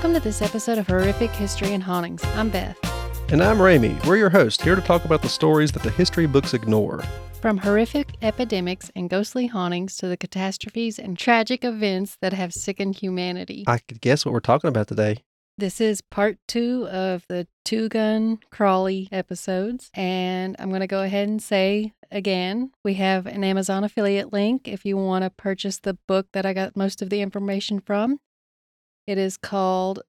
Welcome to this episode of Horrific History and Hauntings. I'm Beth. And I'm Ramy. We're your hosts, here to talk about the stories that the history books ignore. From horrific epidemics and ghostly hauntings to the catastrophes and tragic events that have sickened humanity. I could guess what we're talking about today. This is part two of the Two Gun Crowley episodes. And I'm going to go ahead and say again, we have an Amazon affiliate link if you want to purchase the book that I got most of the information from. It is called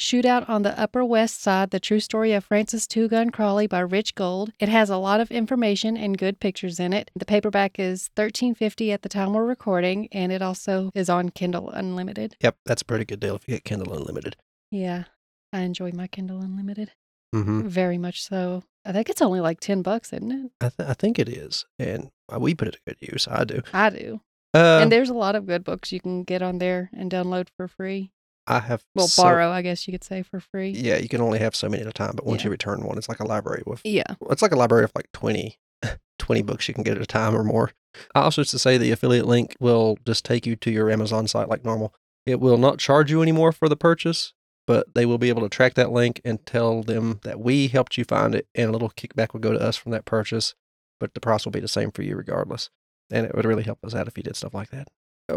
Shootout on the Upper West Side The True Story of Francis Two Gun Crowley by Rich Gold. It has a lot of information and good pictures in it. The paperback is $13.50 at the time we're recording, and it also is on Kindle Unlimited. Yep, that's a pretty good deal if you get Kindle Unlimited. Yeah, I enjoy my Kindle Unlimited. Mm-hmm. Very much so. I think it's only like 10 bucks, isn't it? I, th- I think it is. And uh, we put it to good use. I do. I do. Uh, and there's a lot of good books you can get on there and download for free. I have. Well, so- borrow, I guess you could say, for free. Yeah, you can only have so many at a time, but once Yeah. you return one, it's like a library with. Yeah. It's like a library of like 20, 20 books you can get at a time or more. I also used to say the affiliate link will just take you to your Amazon site like normal. It will not charge you anymore for the purchase, but they will be able to track that link and tell them that we helped you find it, and a little kickback will go to us from that purchase, but the price will be the same for you regardless. And it would really help us out if you did stuff like that.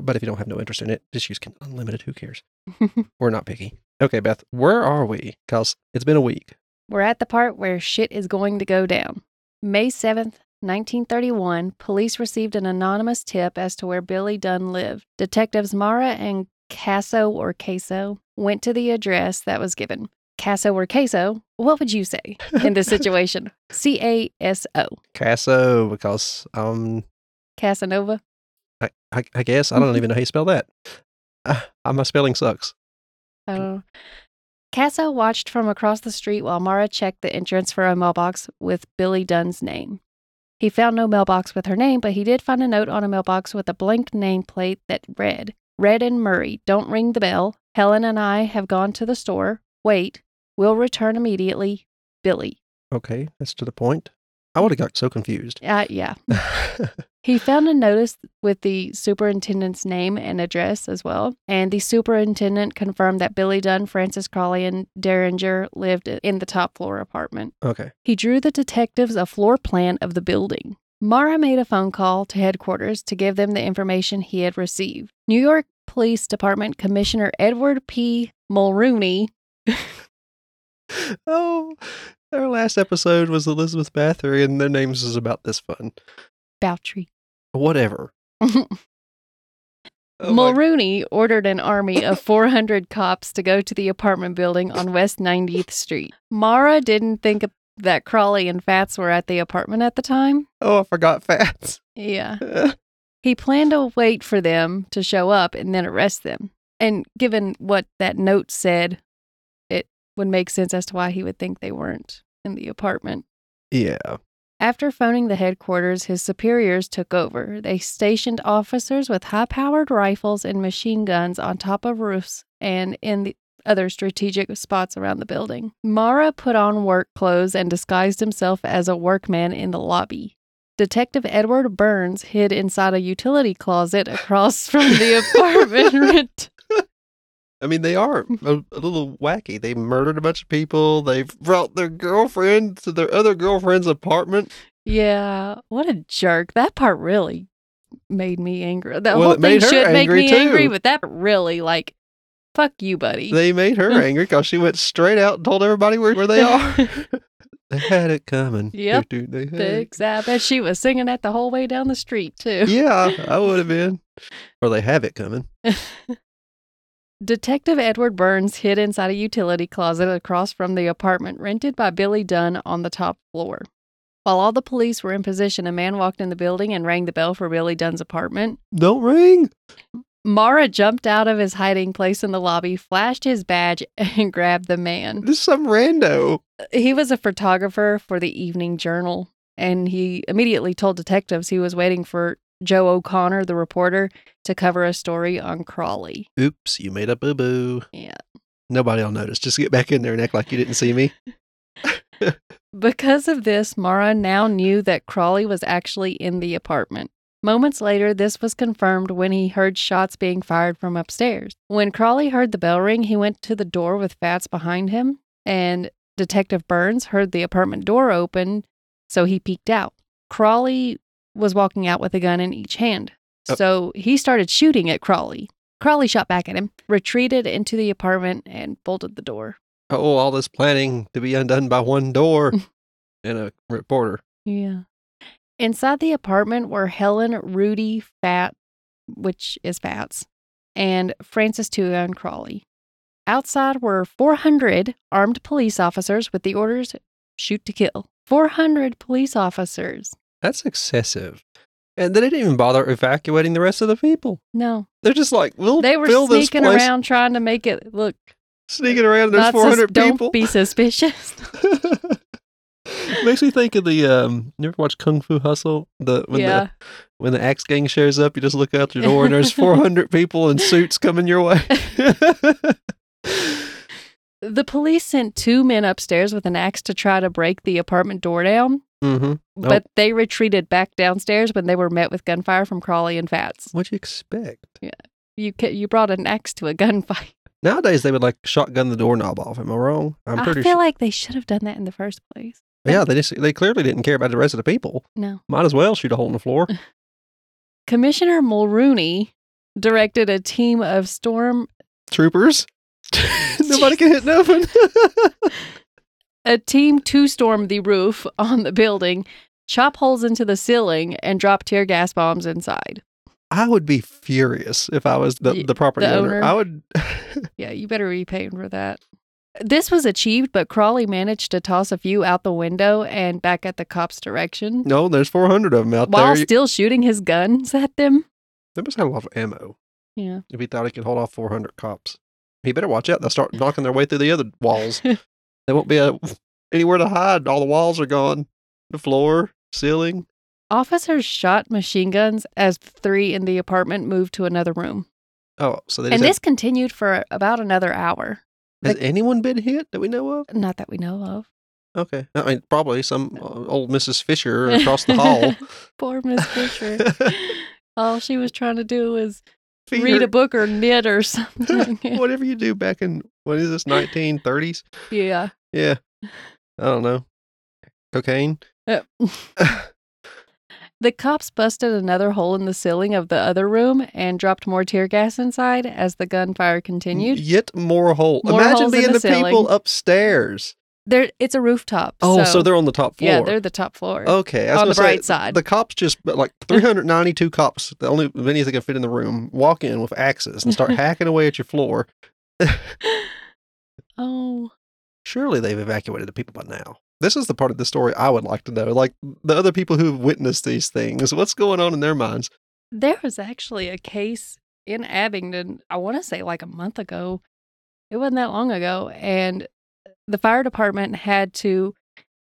But if you don't have no interest in it, just use Kindle Unlimited. Who cares? We're not picky. Okay, Beth, where are we? Because it's been a week. We're at the part where shit is going to go down. May 7th, 1931, police received an anonymous tip as to where Billy Dunn lived. Detectives Mara and Casso or Queso went to the address that was given. Casso or Queso, what would you say in this situation? C A S O. Casso, because um, Casanova? I, I, I guess I don't even know how you spell that. Uh, my spelling sucks. Know. Casso watched from across the street while Mara checked the entrance for a mailbox with Billy Dunn's name. He found no mailbox with her name, but he did find a note on a mailbox with a blank nameplate that read, Red and Murray, don't ring the bell. Helen and I have gone to the store. Wait, we'll return immediately. Billy. Okay, that's to the point. I would have got so confused. Uh, yeah. He found a notice with the superintendent's name and address as well. And the superintendent confirmed that Billy Dunn, Francis Crowley, and Duringer lived in the top floor apartment. okay. He drew the detectives a floor plan of the building. Mara made a phone call to headquarters to give them the information he had received. New York Police Department Commissioner Edward P. Mulrooney. Oh, our last episode was Elizabeth Bathory, and their names is about this fun. Bowtry. Whatever. Oh my- Mulrooney ordered an army of 400 cops to go to the apartment building on West 90th Street. Mara didn't think that Crowley and Fats were at the apartment at the time. oh, I forgot Fats. Yeah. Uh. He planned to wait for them to show up and then arrest them. And given what that note said, would make sense as to why he would think they weren't in the apartment. yeah. After phoning the headquarters, his superiors took over. They stationed officers with high powered rifles and machine guns on top of roofs and in the other strategic spots around the building. Mara put on work clothes and disguised himself as a workman in the lobby. Detective Edward Burns hid inside a utility closet across from the apartment. I mean, they are a, a little wacky. They murdered a bunch of people. They've brought their girlfriend to their other girlfriend's apartment. yeah, what a jerk. That part really made me angry. That Well, whole thing should make angry, me angry, too. but that really, like, fuck you, buddy. They made her angry because she went straight out and told everybody where, where they are. they had it coming. Yep. Doo-doo, They had it Thanks. I bet she was singing that the whole way down the street, too. Yeah, I would have been. Or they have it coming. Detective Edward Burns hid inside a utility closet across from the apartment rented by Billy Dunn on the top floor. While all the police were in position, a man walked in the building and rang the bell for Billy Dunn's apartment. Don't ring. Mara jumped out of his hiding place in the lobby, flashed his badge, and grabbed the man. This is some rando. He was a photographer for the Evening Journal, and he immediately told detectives he was waiting for Joe O'Connor, the reporter, to cover a story on Crowley. Oops, you made a boo boo. Yeah. Nobody will notice. Just get back in there and act like you didn't see me. Because of this, Mara now knew that Crowley was actually in the apartment. Moments later, this was confirmed when he heard shots being fired from upstairs. When Crowley heard the bell ring, he went to the door with Fats behind him, and Detective Burns heard the apartment door open, so he peeked out. Crowley was walking out with a gun in each hand. Oh. So he started shooting at Crowley. Crowley shot back at him, retreated into the apartment, and bolted the door. Oh, all this planning to be undone by one door and a reporter. Yeah. Inside the apartment were Helen, Rudy, Fat, which is Fats, and Francis Two Gun Crowley. Outside were 400 armed police officers with the orders shoot to kill. 400 police officers. That's excessive. And they didn't even bother evacuating the rest of the people. No, They're just like, we'll they were fill this sneaking place, around trying to make it look sneaking around. There's not sus- 400 don't people. be suspicious. Makes me think of the um. You ever watch Kung Fu Hustle? The when yeah. the when the axe gang shows up, you just look out your door and there's 400 people in suits coming your way. The police sent two men upstairs with an axe to try to break the apartment door down, mm-hmm. but they retreated back downstairs when they were met with gunfire from Crowley and Fats. What'd you expect? Yeah, you ca- you brought an axe to a gunfight. Nowadays they would like shotgun the doorknob off. Am I wrong? I'm pretty. I feel sure. like they should have done that in the first place. yeah, they just they clearly didn't care about the rest of the people. No. Might as well shoot a hole in the floor. Commissioner Mulrooney directed a team of storm Troopers. Nobody can hit nothing. A team to storm the roof on the building, chop holes into the ceiling, and drop tear gas bombs inside. I would be furious if I was the, the property the owner. owner? I would. Yeah, you better be paying for that. This was achieved, but Crowley managed to toss a few out the window and back at the cops' direction no, there's 400 of them out while there. You- still shooting his guns at them. They must have a lot of ammo. Yeah. If he thought he could hold off 400 cops, he better watch out. They'll start knocking their way through the other walls. they won't be a, anywhere to hide. All the walls are gone. The floor, ceiling. Officers shot machine guns as three in the apartment moved to another room. Oh, so they And this continued for about another hour. has anyone been hit that we know of? Not that we know of. Okay, I mean probably some uh, old Mrs. Fisher across the hall. Poor Miss Fisher. All she was trying to do was Read a book or knit or something. Whatever you do back in what is this 1930s? yeah. Yeah, I don't know. Cocaine. Uh, The cops busted another hole in the ceiling of the other room and dropped more tear gas inside as the gunfire continued. Yet more hole. More Imagine holes in being the the, people upstairs. There, it's a rooftop. Oh, so, they're on the top floor. yeah, they're the top floor okay. On the gonna say, bright side. The cops just like 392 cops, the only many that can fit in the room, walk in with axes and start hacking away at your floor. oh, Surely they've evacuated the people by now. This is the part of the story I would like to know. Like the other people who've witnessed these things, what's going on in their minds? there was actually a case in Abingdon. I want to say like a month ago. It wasn't that long ago, and the fire department had to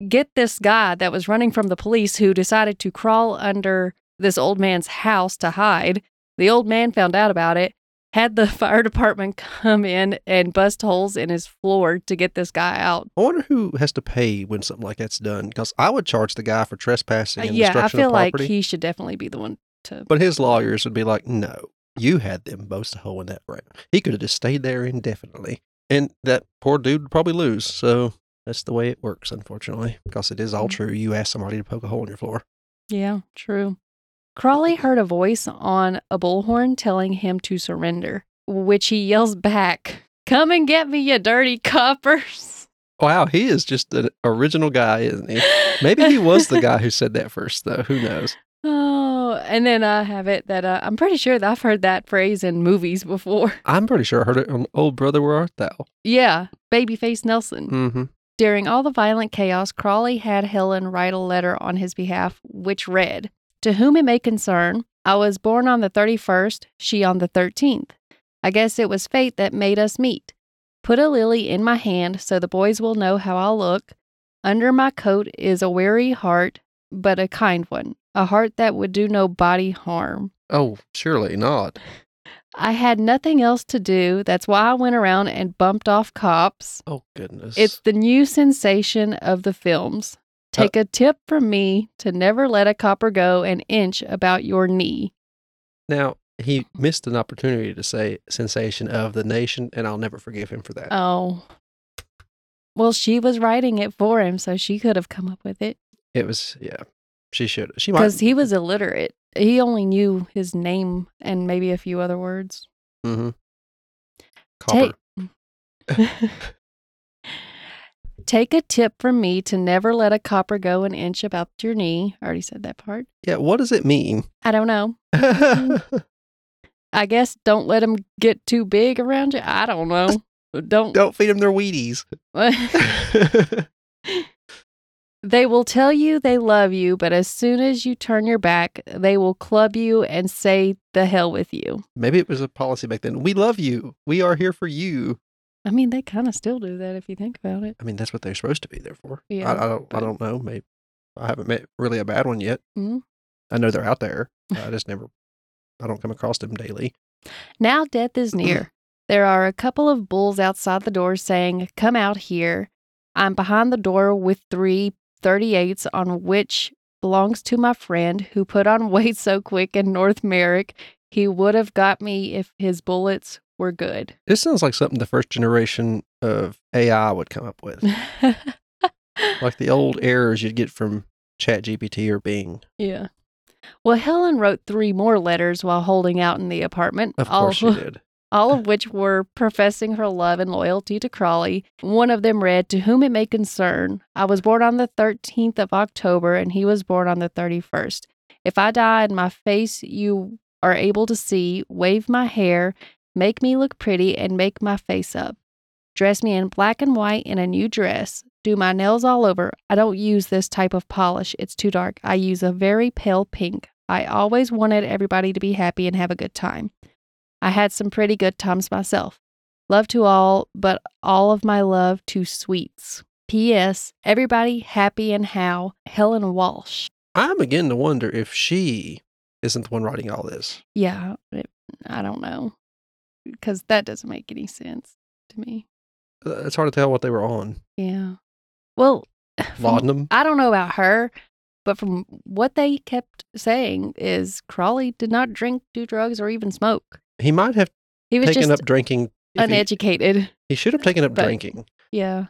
get this guy that was running from the police who decided to crawl under this old man's house to hide. The old man found out about it, had the fire department come in and bust holes in his floor to get this guy out. I wonder who has to pay when something like that's done. Because I would charge the guy for trespassing and Uh, and yeah, I feel of like property. he should definitely be the one to. But his lawyers would be like, no, you had them boast a hole in that ground. He could have just stayed there indefinitely. And that poor dude would probably lose. So that's the way it works, unfortunately, because it is all Mm. true. You ask somebody to poke a hole in your floor. Yeah, true. Crowley heard a voice on a bullhorn telling him to surrender, which he yells back, Come and get me, you dirty coppers. Wow, he is just an original guy, isn't he? Maybe he was the guy who said that first, though. Who knows? Oh, and then I have it that uh, I'm pretty sure that I've heard that phrase in movies before. I'm pretty sure I heard it on Old Brother, Where Art Thou? Yeah, Babyface Nelson. Mm-hmm. During all the violent chaos, Crowley had Helen write a letter on his behalf, which read To whom it may concern, I was born on the 31st, she on the 13th. I guess it was fate that made us meet. Put a lily in my hand so the boys will know how I look. Under my coat is a weary heart, but a kind one, a heart that would do no body harm. Oh, surely not. I had nothing else to do. That's why I went around and bumped off cops. Oh, goodness. It's the new sensation of the films. Uh Take a tip from me to never let a copper go an inch about your knee. Now, he missed an opportunity to say sensation of the nation, and I'll never forgive him for that. Oh. Well, she was writing it for him, so she could have come up with it. It was, yeah. She should. She might. Because he was illiterate. He only knew his name and maybe a few other words. Mm-hmm. Copper. Take, Take a tip from me to never let a copper go an inch about your knee. I already said that part. Yeah. What does it mean? I don't know. I guess don't let them get too big around you. I don't know. Don't. Don't feed them their Wheaties. They will tell you they love you, but as soon as you turn your back, they will club you and say the hell with you. Maybe it was a policy back then. We love you. We are here for you. I mean, they kind of still do that if you think about it. I mean, that's what they're supposed to be there for. Yeah, I, I don't. I don't know. Maybe I haven't met really a bad one yet. Mhm. I know they're out there. I just never. I don't come across them daily. Now death is near. there are a couple of bulls outside the door saying, Come out here. I'm behind the door with three 38s on which belongs to my friend who put on weight so quick in North Merrick he would have got me if his bullets were good. This sounds like something the first generation of AI would come up with, like the old errors you'd get from ChatGPT or Bing. yeah. Well, Helen wrote three more letters while holding out in the apartment. Of all- course, she did. All of which were professing her love and loyalty to Crowley. One of them read, To whom it may concern, I was born on the 13th of October, and he was born on the 31st. If I die and my face you are able to see, wave my hair, make me look pretty, and make my face up. Dress me in black and white in a new dress. Do my nails all over. I don't use this type of polish, it's too dark. I use a very pale pink. I always wanted everybody to be happy and have a good time. I had some pretty good times myself. Love to all, but all of my love to sweets. P.S. Everybody happy and how. Helen Walsh. I'm beginning to wonder if she isn't the one writing all this. Yeah, it, I don't know. Because that doesn't make any sense to me. Uh, It's hard to tell what they were on. Yeah. Well, Laudanum. I don't know about her, but from what they kept saying is Crowley did not drink, do drugs, or even smoke. He might have He was taken just up drinking. if he, uneducated. he should have taken up but- drinking. Yeah.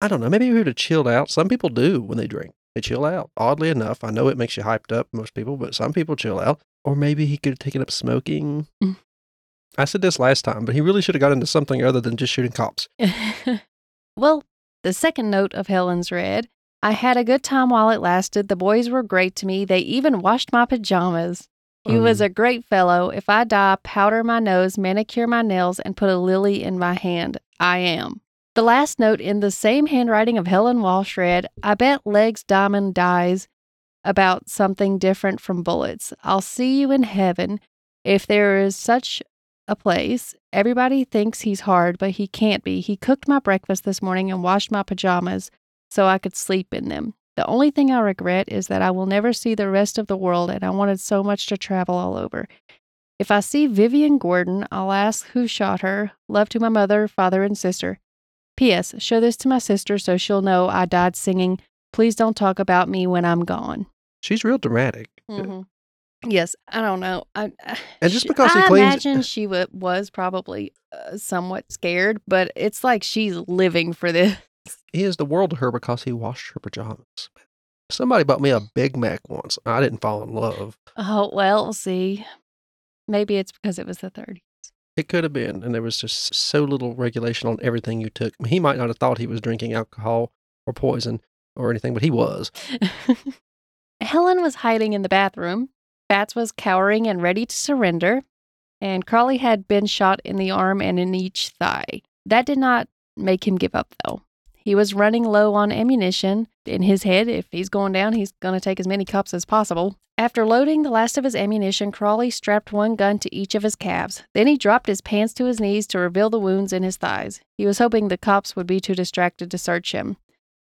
I don't know. Maybe he would have chilled out. Some people do when they drink. They chill out. Oddly enough, I know it makes you hyped up, most people, but some people chill out. Or maybe he could have taken up smoking. Mm. I said this last time, but he really should have got into something other than just shooting cops. well, the second note of Helen's read I had a good time while it lasted. The boys were great to me. They even washed my pajamas. He was Um, a great fellow. If I die, powder my nose, manicure my nails, and put a lily in my hand. I am. The last note in the same handwriting of Helen Walsh read I bet Legs Diamond dies about something different from bullets. I'll see you in heaven. If there is such a place, everybody thinks he's hard, but he can't be. He cooked my breakfast this morning and washed my pajamas so I could sleep in them. The only thing I regret is that I will never see the rest of the world, and I wanted so much to travel all over. If I see Vivian Gordon, I'll ask who shot her. Love to my mother, father, and sister. P.S. Show this to my sister so she'll know I died singing. Please don't talk about me when I'm gone. she's real dramatic. Mm-hmm. Yes, I don't know. I, And just she- because he I cleans- imagine she wa was probably uh, somewhat scared, but it's like she's living for this. He is the world to her because he washed her pajamas. Somebody bought me a Big Mac once. I didn't fall in love. Oh well, see, maybe it's because it was the 30s. It could have been, and there was just so little regulation on everything you took. He might not have thought he was drinking alcohol or poison or anything, but he was. Helen was hiding in the bathroom. Fats was cowering and ready to surrender, and Crowley had been shot in the arm and in each thigh. That did not make him give up, though. He was running low on ammunition. In his head, if he's going down, he's going to take as many cups as possible. After loading the last of his ammunition, Crowley strapped one gun to each of his calves. Then he dropped his pants to his knees to reveal the wounds in his thighs. He was hoping the cops would be too distracted to search him.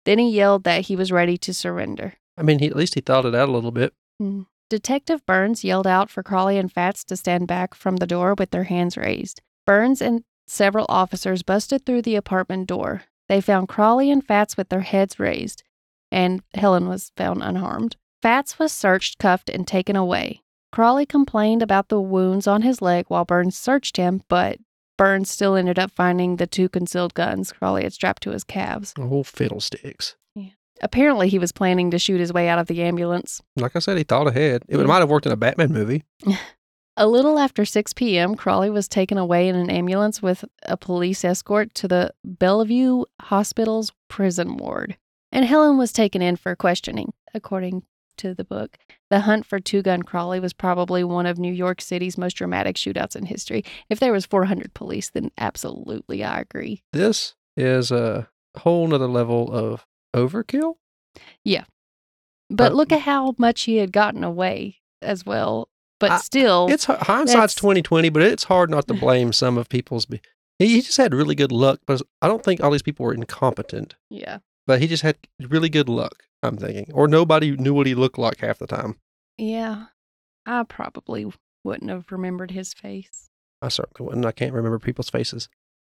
Then he yelled that he was ready to surrender. I mean, he, at least he thought it out a little bit. Hmm. Detective Burns yelled out for Crowley and Fats to stand back from the door with their hands raised. Burns and several officers busted through the apartment door. They found Crowley and Fats with their heads raised. and Helen was found unharmed. Fats was searched, cuffed, and taken away. Crowley complained about the wounds on his leg while Burns searched him, but Burns still ended up finding the two concealed guns Crowley had strapped to his calves. Oh, fiddlesticks. Apparently, he was planning to shoot his way out of the ambulance. Like I said, he thought ahead. It Yeah. might have worked in a Batman movie. A little after 6 p.m., Crowley was taken away in an ambulance with a police escort to the Bellevue Hospital's prison ward. And Helen was taken in for questioning, according to the book. The hunt for Two Gun Crowley was probably one of New York City's most dramatic shootouts in history. If there was 400 police, then absolutely I agree. This is a whole nother level of overkill. Yeah. But Uh, look at how much he had gotten away as well. But I- still, It's hindsight's twenty twenty, but it's hard not to blame some of people's. Be- he he just had really good luck, but I don't think all these people were incompetent. yeah. But he just had really good luck. I'm thinking, or nobody knew what he looked like half the time. Yeah. I probably wouldn't have remembered his face. I certainly wouldn't. I can't remember people's faces.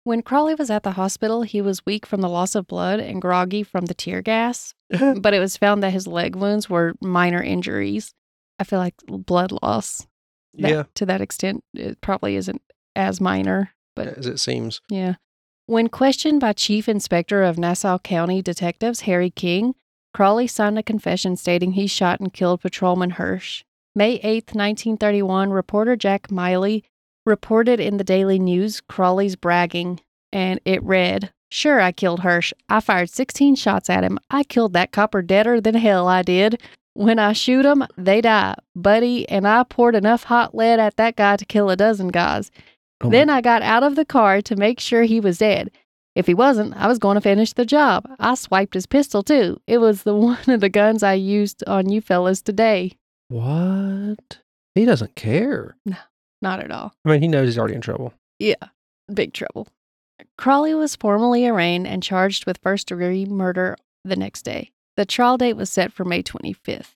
When Crowley was at the hospital, he was weak from the loss of blood and groggy from the tear gas, but it was found that his leg wounds were minor injuries. I feel like blood loss that, yeah, to that extent it probably isn't as minor, but as it seems. yeah. When questioned by Chief Inspector of Nassau County Detectives Harry King, Crowley signed a confession stating he shot and killed Patrolman Hirsch. May 8, 1931, reporter Jack Miley reported in the Daily News Crowley's bragging, and it read, Sure, I killed Hirsch. I fired 16 shots at him. I killed that copper deader than hell, I did. When I shoot 'em, they die. Buddy, and I poured enough hot lead at that guy to kill a dozen guys. Oh Then I got out of the car to make sure he was dead. If he wasn't, I was going to finish the job. I swiped his pistol too. It was the one of the guns I used on you fellas today. what? He doesn't care. No, not at all. I mean, he knows he's already in trouble. Yeah, big trouble. Crowley was formally arraigned and charged with first degree murder the next day. The trial date was set for May 25th.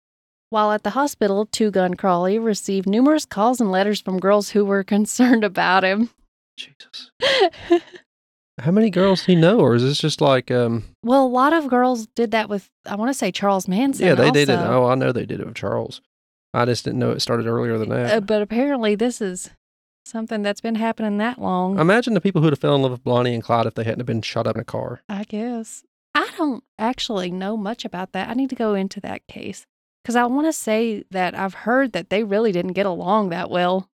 While at the hospital, Two Gun Crowley received numerous calls and letters from girls who were concerned about him. Jesus. How many girls do he know, or is this just like, um, well, a lot of girls did that with, I want to say Charles Manson. yeah, they did it. Oh, I know they did it with Charles. I just didn't know it started earlier than that. Uh, but apparently, this is something that's been happening that long. Imagine the people who'd have fell in love with Blondie and Clyde if they hadn't have been shot up in a car. I guess. I don't actually know much about that. I need to go into that case because I want to say that I've heard that they really didn't get along that well.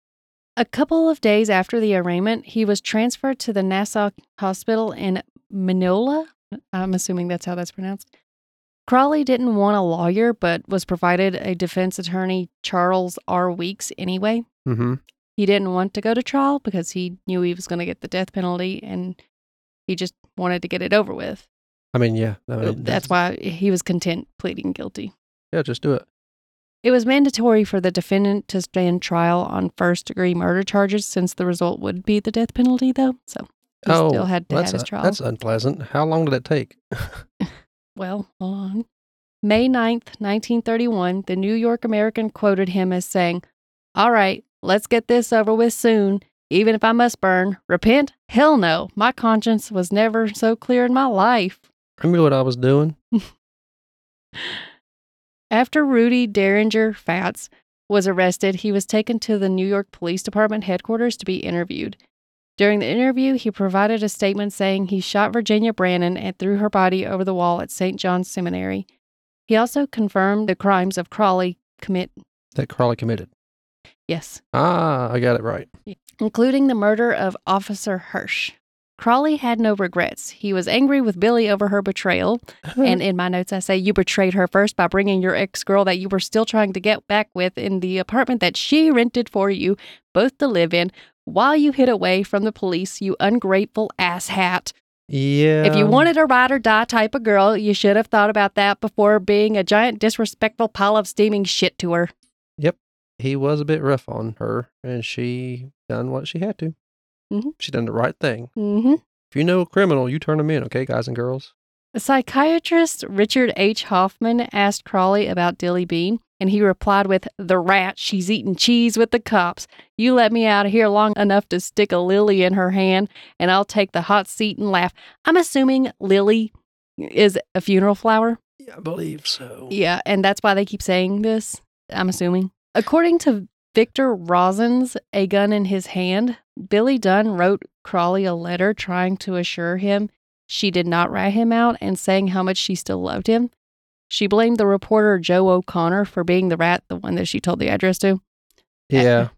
A couple of days after the arraignment, he was transferred to the Nassau Hospital in Minola. I'm assuming that's how that's pronounced. Crowley didn't want a lawyer, but was provided a defense attorney, Charles R. Weeks, anyway. Mm-hmm. He didn't want to go to trial because he knew he was going to get the death penalty and he just wanted to get it over with. I mean, yeah. I mean, That's why he was content pleading guilty. Yeah, just do it. It was mandatory for the defendant to stand trial on first degree murder charges since the result would be the death penalty, though. So he oh, still had to that's have his a- trial. that's unpleasant. How long did it take? Well, on. May 9th, 1931, the New York American quoted him as saying, All right, let's get this over with soon. Even if I must burn, repent? Hell no. My conscience was never so clear in my life. Remember what I was doing? After Rudy Duringer Fats was arrested, he was taken to the New York Police Department headquarters to be interviewed. During the interview, he provided a statement saying he shot Virginia Brannon and threw her body over the wall at St. John's Seminary. He also confirmed the crimes of Crowley commit That Crowley committed. yes, Ah, I got it right. including the murder of Officer Hirsch. Crowley had no regrets. He was angry with Billy over her betrayal, and in my notes, I say you betrayed her first by bringing your ex girl that you were still trying to get back with in the apartment that she rented for you both to live in while you hid away from the police, you ungrateful asshat. yeah. if you wanted a ride or die type of girl, you should have thought about that before being a giant disrespectful pile of steaming shit to her. Yep. He was a bit rough on her, and she done what she had to. Mhm. She done the right thing. Mm-hmm. If you know a criminal, you turn them in, okay, guys and girls. Psychiatrist Richard H. Hoffman asked Crowley about Dilly Bean, and he replied with, The rat, she's eating cheese with the cops. You let me out of here long enough to stick a lily in her hand, and I'll take the hot seat and laugh. I'm assuming lily is a funeral flower. I believe so. Yeah, and that's why they keep saying this, I'm assuming. According to Victor Rosens, a gun in his hand, Billy Dunn wrote Crowley a letter trying to assure him she did not rat him out and saying how much she still loved him. She blamed the reporter Joe O'Connor for being the rat, the one that she told the address to. Yeah,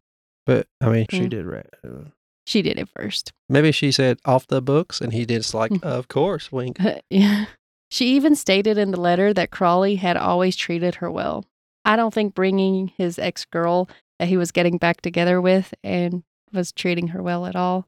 but I mean, she Mm. did right. uh, She did it first. Maybe she said off the books, and he just like, of course, wink. yeah. She even stated in the letter that Crowley had always treated her well. I don't think bringing his ex girl that he was getting back together with and was treating her well at all.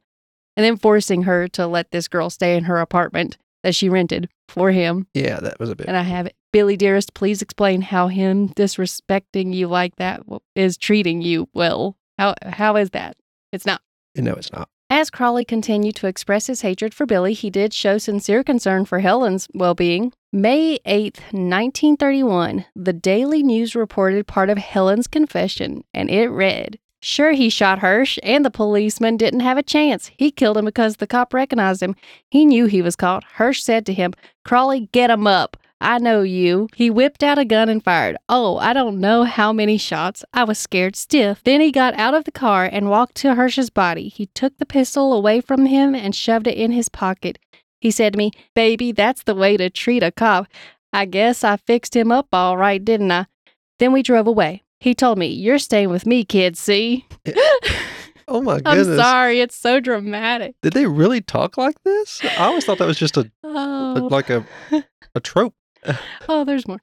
And then forcing her to let this girl stay in her apartment that she rented for him. Yeah, that was a bit. And I have it. Billy Dearest, please explain how him disrespecting you like that is treating you well. How How is that? It's not. Eh, no, it's not. As Crowley continued to express his hatred for Billy, he did show sincere concern for Helen's well being. May 8th, 1931, the Daily News reported part of Helen's confession, and it read Sure, he shot Hirsch, and the policeman didn't have a chance. He killed him because the cop recognized him. He knew he was caught. Hirsch said to him, Crowley, get him up. I know you. He whipped out a gun and fired. Oh, I don't know how many shots. I was scared stiff. Then he got out of the car and walked to Hirsch's body. He took the pistol away from him and shoved it in his pocket. He said to me, Baby, that's the way to treat a cop. I guess I fixed him up all right, didn't I? Then we drove away. He told me, You're staying with me, kid, see? Oh my goodness. I'm sorry, it's so dramatic. Did they really talk like this? I always thought that was just a Oh. like a a trope. Oh, there's more.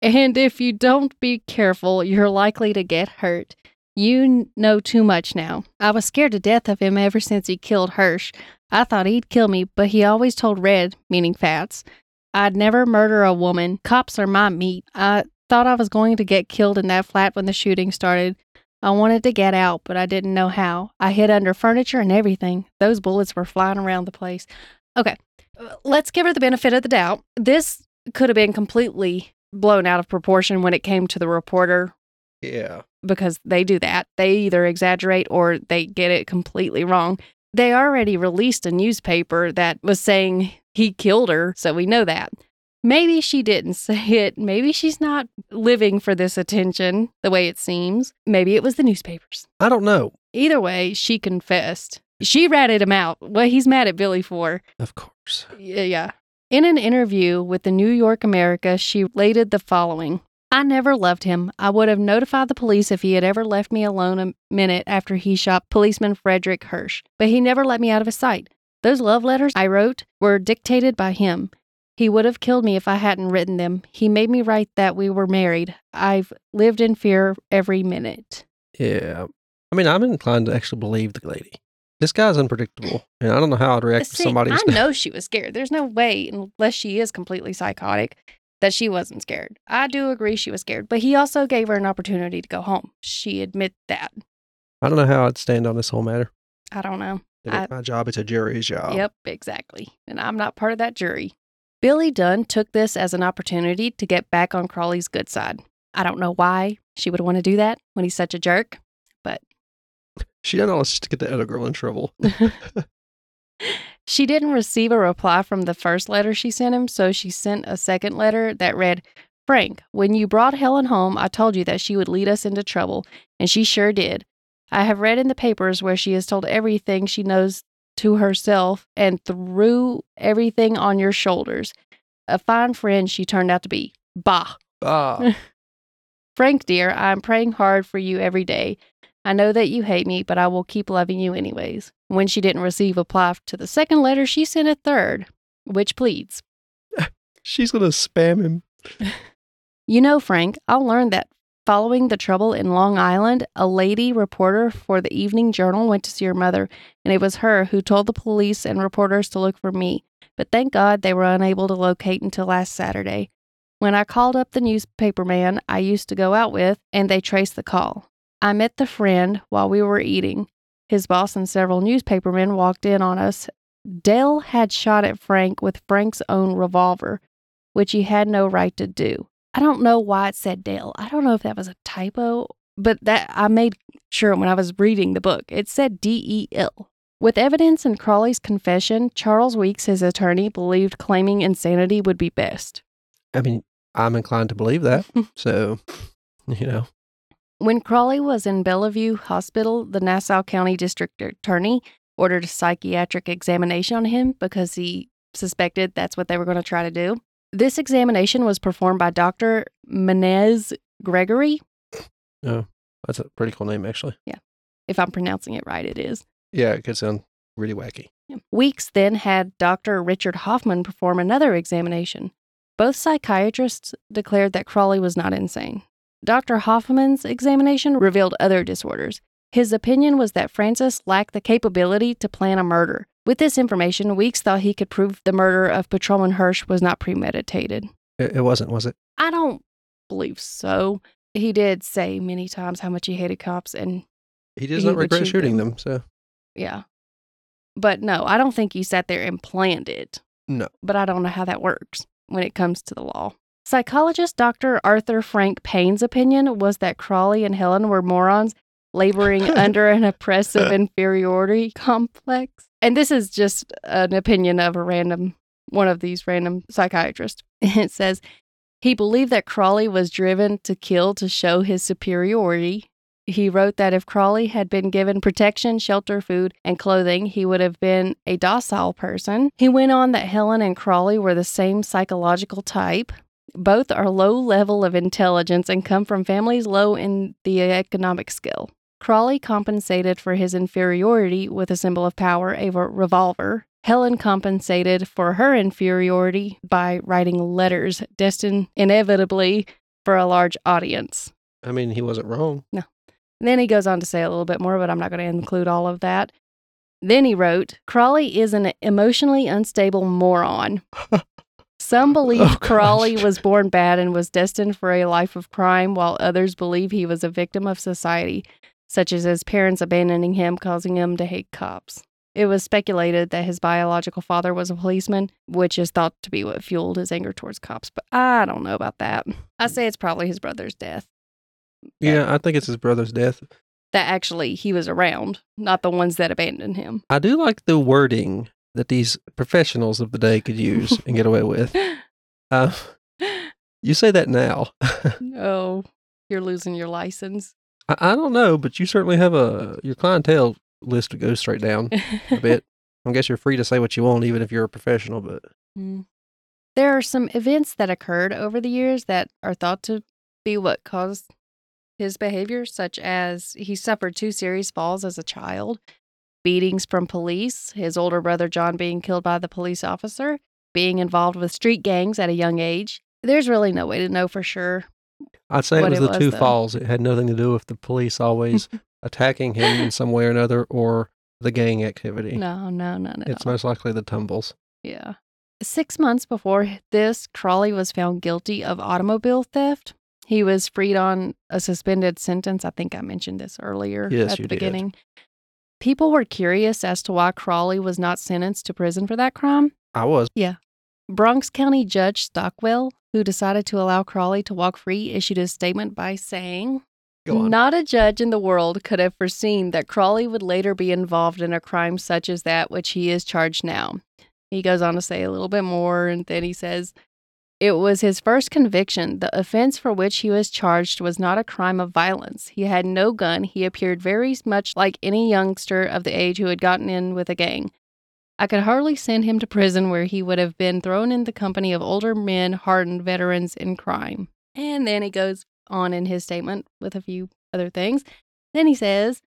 And if you don't be careful, you're likely to get hurt. You know too much now. I was scared to death of him ever since he killed Hirsch. I thought he'd kill me, but he always told Red, meaning Fats, I'd never murder a woman. Cops are my meat. I thought I was going to get killed in that flat when the shooting started. I wanted to get out, but I didn't know how. I hid under furniture and everything. Those bullets were flying around the place. Okay, uh, let's give her the benefit of the doubt. This could have been completely blown out of proportion when it came to the reporter Yeah. because they do that. They either exaggerate or they get it completely wrong. They already released a newspaper that was saying he killed her, so we know that. Maybe she didn't say it. Maybe she's not living for this attention the way it seems. Maybe it was the newspapers. I don't know. Either way, she confessed. She ratted him out. What he's mad at Billy for. Of course. Y- Yeah. In an interview with the New York America, she related the following I never loved him. I would have notified the police if he had ever left me alone a minute after he shot policeman Frederick Hirsch, but he never let me out of his sight. Those love letters I wrote were dictated by him. He would have killed me if I hadn't written them. He made me write that we were married. I've lived in fear every minute. Yeah. I mean, I'm inclined to actually believe the lady. This guy's unpredictable, and I don't know how I'd react to See, somebody. I know she was scared. There's no way, unless she is completely psychotic, that she wasn't scared. I do agree she was scared, but he also gave her an opportunity to go home. She admit that. I don't know how I'd stand on this whole matter. I don't know. It ain't my job; it's a jury's job. Yep, exactly. And I'm not part of that jury. Billy Dunn took this as an opportunity to get back on Crowley's good side. I don't know why she would want to do that when he's such a jerk. But. She done all this just to get the other girl in trouble. She didn't receive a reply from the first letter she sent him, so she sent a second letter that read Frank, when you brought Helen home, I told you that she would lead us into trouble, and she sure did. I have read in the papers where she has told everything she knows to herself and threw everything on your shoulders. A fine friend she turned out to be. Bah. Bah. Frank, dear, I am praying hard for you every day. I know that you hate me, but I will keep loving you anyways. When she didn't receive a reply to the second letter, she sent a third, which pleads. she's gonna spam him. You know, Frank, I learned that following the trouble in Long Island, a lady reporter for the Evening Journal went to see her mother, and it was her who told the police and reporters to look for me. But thank God they were unable to locate until last Saturday. When I called up the newspaper man I used to go out with, and they traced the call. I met the friend while we were eating. His boss and several newspapermen walked in on us. Dale had shot at Frank with Frank's own revolver, which he had no right to do. I don't know why it said Dale. I don't know if that was a typo, but that I made sure when I was reading the book. It said D E L. With evidence in Crowley's confession, Charles Weeks, his attorney, believed claiming insanity would be best. I mean, I'm inclined to believe that. so, you know, When Crowley was in Bellevue Hospital, the Nassau County District Attorney ordered a psychiatric examination on him because he suspected that's what they were going to try to do. This examination was performed by Dr. Menas Gregory. Oh, that's a pretty cool name, actually. Yeah. If I'm pronouncing it right, it is. Yeah, it could sound really wacky. Weeks then had Dr. Richard Hoffman perform another examination. Both psychiatrists declared that Crowley was not insane. Dr. Hoffman's examination revealed other disorders. His opinion was that Francis lacked the capability to plan a murder. With this information, Weeks thought he could prove the murder of Patrolman Hirsch was not premeditated. It, it wasn't, was it? I don't believe so. He did say many times how much he hated cops, and He does He not regret shoot shooting them. them. So, yeah. But no, I don't think he sat there and planned it. no. but I don't know how that works when it comes to the law. Psychologist Dr. Arthur Frank Payne's opinion was that Crowley and Helen were morons laboring under an oppressive uh. inferiority complex. And this is just an opinion of a random one of these random psychiatrists. It says he believed that Crowley was driven to kill to show his superiority. He wrote that if Crowley had been given protection, shelter, food, and clothing, he would have been a docile person. He went on that Helen and Crowley were the same psychological type. Both are low level of intelligence and come from families low in the economic scale. Crowley compensated for his inferiority with a symbol of power, a revolver. Helen compensated for her inferiority by writing letters destined inevitably for a large audience. I mean, he wasn't wrong. No. And then he goes on to say a little bit more, but I'm not going to include all of that. Then he wrote, Crowley is an emotionally unstable moron. Some oh, believe Oh. Crowley was born bad and was destined for a life of crime, while others believe he was a victim of society, such as his parents abandoning him, causing him to hate cops. It was speculated that his biological father was a policeman, which is thought to be what fueled his anger towards cops, but I don't know about that. I say it's probably his brother's death. Yeah, I think it's his brother's death. that actually he was around, not the ones that abandoned him. I do like the wording that these professionals of the day could use and get away with. Uh, you say that now. oh, you're losing your license. I, I don't know, but you certainly have a your clientele list goes straight down a bit. I guess you're free to say what you want, even if you're a professional. But Mm. There are some events that occurred over the years that are thought to be what caused his behavior, such as he suffered two serious falls as a child, beatings from police, his older brother John being killed by the police officer, being involved with street gangs at a young age. There's really no way to know for sure. I'd say it was it the was, two though. falls. It had nothing to do with the police always attacking him in some way or another, or the gang activity. No, no, no, no. It's most likely the tumbles. Yeah. Six months before this, Crowley was found guilty of automobile theft. He was freed on a suspended sentence. I think I mentioned this earlier Yes, at you the did. beginning. People were curious as to why Crowley was not sentenced to prison for that crime. I was. Yeah. Bronx County Judge Stockwell, who decided to allow Crowley to walk free, issued a statement by saying, Not a judge in the world could have foreseen that Crowley would later be involved in a crime such as that which he is charged now. He goes on to say a little bit more, and then he says, It was his first conviction. The offense for which he was charged was not a crime of violence. He had no gun. He appeared very much like any youngster of the age who had gotten in with a gang. I could hardly send him to prison where he would have been thrown in the company of older men, hardened veterans in crime. And then he goes on in his statement with a few other things. Then he says,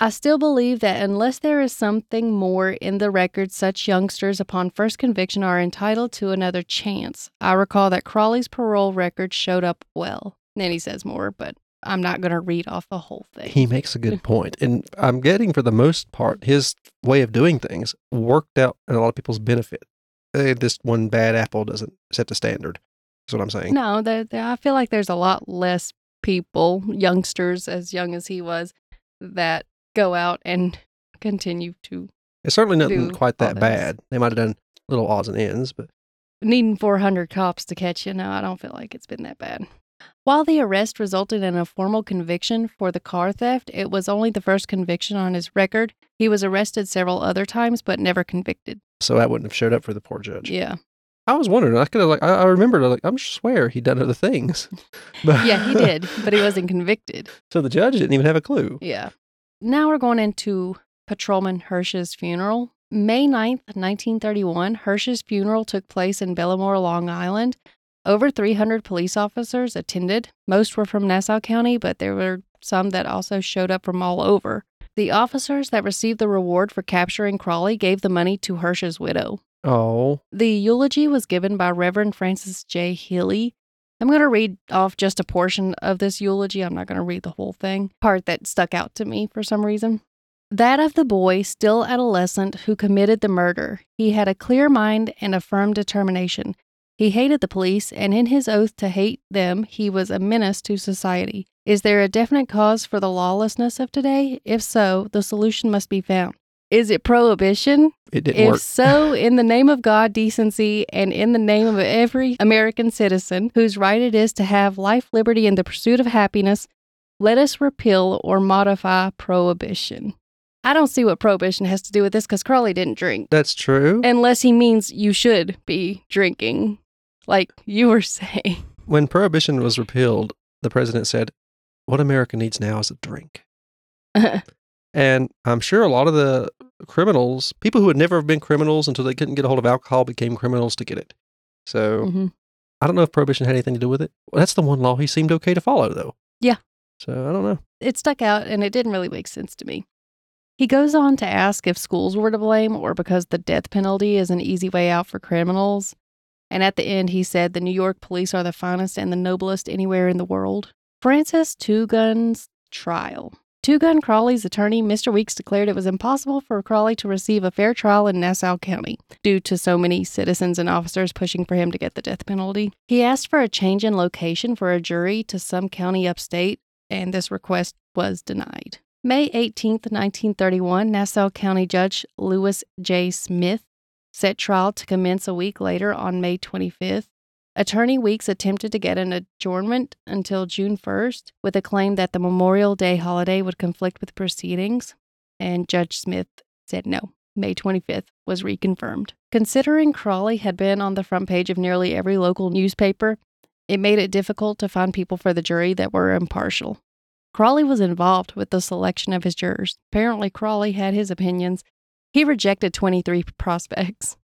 I still believe that unless there is something more in the record, such youngsters upon first conviction are entitled to another chance. I recall that Crowley's parole record showed up well. Then he says more, but I'm not going to read off the whole thing. He makes a good point. And I'm getting, for the most part, his way of doing things worked out in a lot of people's benefit. Uh, This one bad apple doesn't set the standard. That's what I'm saying. No, I feel like there's a lot less people, youngsters as young as he was, that go out and continue to It's certainly nothing quite that bad. They might have done little odds and ends, but needing 400 cops to catch you. No, I don't feel like it's been that bad. While the arrest resulted in a formal conviction for the car theft, it was only the first conviction on his record. He was arrested several other times, but never convicted. so that wouldn't have showed up for the poor judge. Yeah. I was wondering. I could have like I, I remembered. Like I'm swear he done other things. But Yeah, he did, but he wasn't convicted. so the judge didn't even have a clue. Yeah. Now we're going into Patrolman Hirsch's funeral. May 9th, 1931, Hirsch's funeral took place in Bellmore, Long Island. Over 300 police officers attended. Most were from Nassau County, but there were some that also showed up from all over. The officers that received the reward for capturing Crowley gave the money to Hirsch's widow. Oh, The eulogy was given by Reverend Francis J. Healy. I'm going to read off just a portion of this eulogy. I'm not going to read the whole thing. Part that stuck out to me for some reason. That of the boy, still adolescent, who committed the murder. He had a clear mind and a firm determination. He hated the police, and in his oath to hate them, he was a menace to society. Is there a definite cause for the lawlessness of today? If so, the solution must be found. Is it prohibition? it didn't If work. so, in the name of God, decency, and in the name of every American citizen whose right it is to have life, liberty, and the pursuit of happiness, let us repeal or modify prohibition. I don't see what prohibition has to do with this because Crowley didn't drink, That's true. unless he means you should be drinking, like you were saying. when prohibition was repealed, the president said, "What America needs now is a drink." And I'm sure a lot of the criminals, people who had never been criminals until they couldn't get a hold of alcohol, became criminals to get it. So Mhm. I don't know if prohibition had anything to do with it. Well, that's the one law he seemed okay to follow, though. Yeah. So I don't know. It stuck out and it didn't really make sense to me. He goes on to ask if schools were to blame or because the death penalty is an easy way out for criminals. And at the end, he said the New York police are the finest and the noblest anywhere in the world. Francis Two Guns trial. Two Gun Crowley's attorney, Mr. Weeks, declared it was impossible for Crowley to receive a fair trial in Nassau County due to so many citizens and officers pushing for him to get the death penalty. He asked for a change in location for a jury to some county upstate, and this request was denied. May 18th, 1931, Nassau County Judge Lewis J. Smith set trial to commence a week later on May 25th. Attorney Weeks attempted to get an adjournment until June 1st with a claim that the Memorial Day holiday would conflict with proceedings, and Judge Smith said no. May 25th was reconfirmed. Considering Crowley had been on the front page of nearly every local newspaper, it made it difficult to find people for the jury that were impartial. Crowley was involved with the selection of his jurors. Apparently, Crowley had his opinions. He rejected 23 prospects.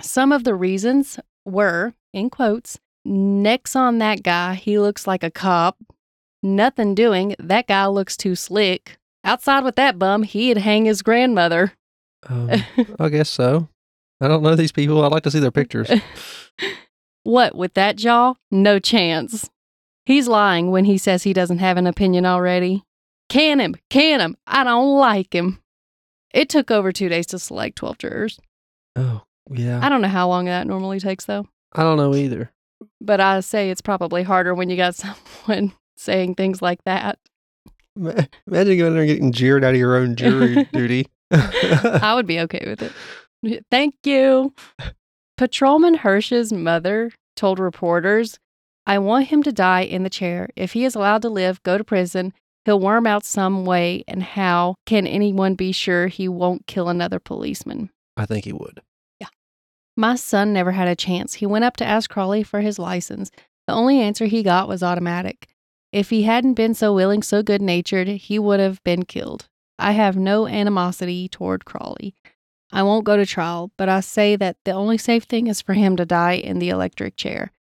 Some of the reasons were, in quotes, next on that guy, he looks like a cop. Nothing doing, that guy looks too slick. Outside with that bum, he'd hang his grandmother. Um, I guess so. I don't know these people. I'd like to see their pictures. What, with that jaw? No chance. He's lying when he says he doesn't have an opinion already. Can him, can him. I don't like him. It took over two days to select 12 jurors. Oh, yeah. I don't know how long that normally takes, though. I don't know either. But I say it's probably harder when you got someone saying things like that. Imagine going there and getting jeered out of your own jury duty. I would be okay with it. Thank you. Patrolman Hirsch's mother told reporters, I want him to die in the chair. If he is allowed to live, go to prison. He'll worm out some way, and how can anyone be sure he won't kill another policeman? I think he would. Yeah. My son never had a chance. He went up to ask Crowley for his license. The only answer he got was automatic. If he hadn't been so willing, so good natured, he would have been killed. I have no animosity toward Crowley. I won't go to trial, but I say that the only safe thing is for him to die in the electric chair.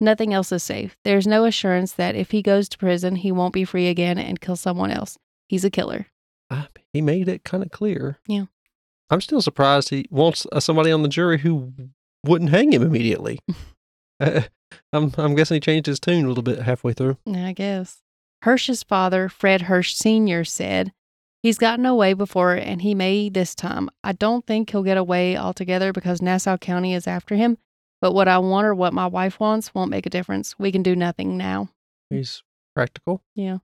Nothing else is safe. There's no assurance that if he goes to prison, he won't be free again and kill someone else. He's a killer. I, he made it kind of clear. Yeah. I'm still surprised he wants uh, somebody on the jury who wouldn't hang him immediately. Uh, I'm, I'm guessing he changed his tune a little bit halfway through. I guess. Hirsch's father, Fred Hirsch Sr., said, He's gotten away before and he may this time. I don't think he'll get away altogether because Nassau County is after him, but what I want or what my wife wants won't make a difference. We can do nothing now. He's practical. Yeah.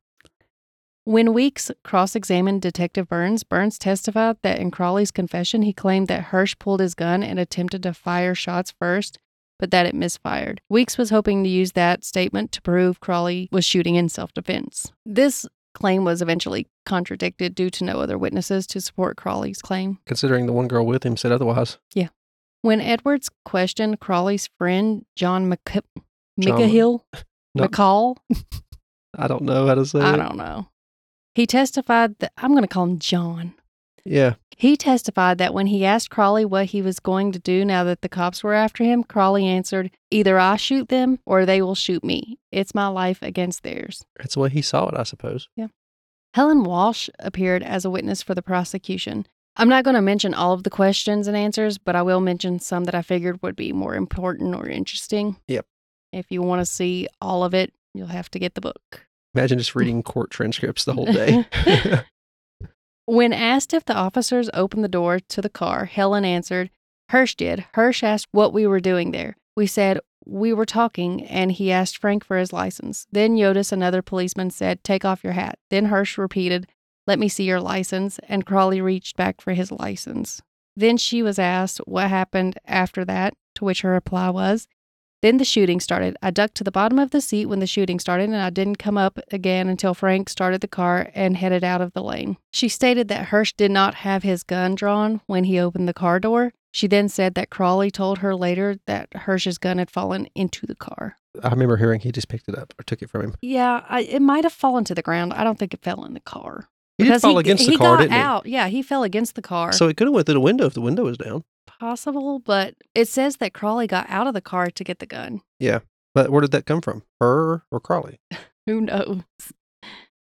When Weeks cross examined Detective Burns, Burns testified that in Crowley's confession, he claimed that Hirsch pulled his gun and attempted to fire shots first, but that it misfired. Weeks was hoping to use that statement to prove Crowley was shooting in self defense. This claim was eventually contradicted due to no other witnesses to support Crowley's claim. Considering the one girl with him said otherwise. When Edwards questioned Crowley's friend, John Mc- John- McCahill. McCall, I don't know how to say I it. don't know. He testified that, I'm going to call him John. Yeah. He testified that when he asked Crowley what he was going to do now that the cops were after him, Crowley answered, Either I shoot them or they will shoot me. It's my life against theirs. That's the way he saw it, I suppose. Yeah. Helen Walsh appeared as a witness for the prosecution. I'm not going to mention all of the questions and answers, but I will mention some that I figured would be more important or interesting. Yep. If you want to see all of it, you'll have to get the book. Imagine just reading court transcripts the whole day. When asked if the officers opened the door to the car, Helen answered, Hirsch did. Hirsch asked what we were doing there. We said, We were talking, and he asked Frank for his license. Then Yodis, another policeman, said, Take off your hat. Then Hirsch repeated, Let me see your license, and Crowley reached back for his license. Then she was asked what happened after that, to which her reply was, then the shooting started. I ducked to the bottom of the seat when the shooting started, and I didn't come up again until Frank started the car and headed out of the lane. She stated that Hirsch did not have his gun drawn when he opened the car door. She then said that Crowley told her later that Hirsch's gun had fallen into the car. I remember hearing he just picked it up or took it from him. Yeah, I, it might have fallen to the ground. I don't think it fell in the car. He did fall against the he car, got didn't he? out. Yeah, he fell against the car. So it could have went through the window if the window was down. Possible, but it says that Crowley got out of the car to get the gun. Yeah. But where did that come from? Her or Crowley? Who knows?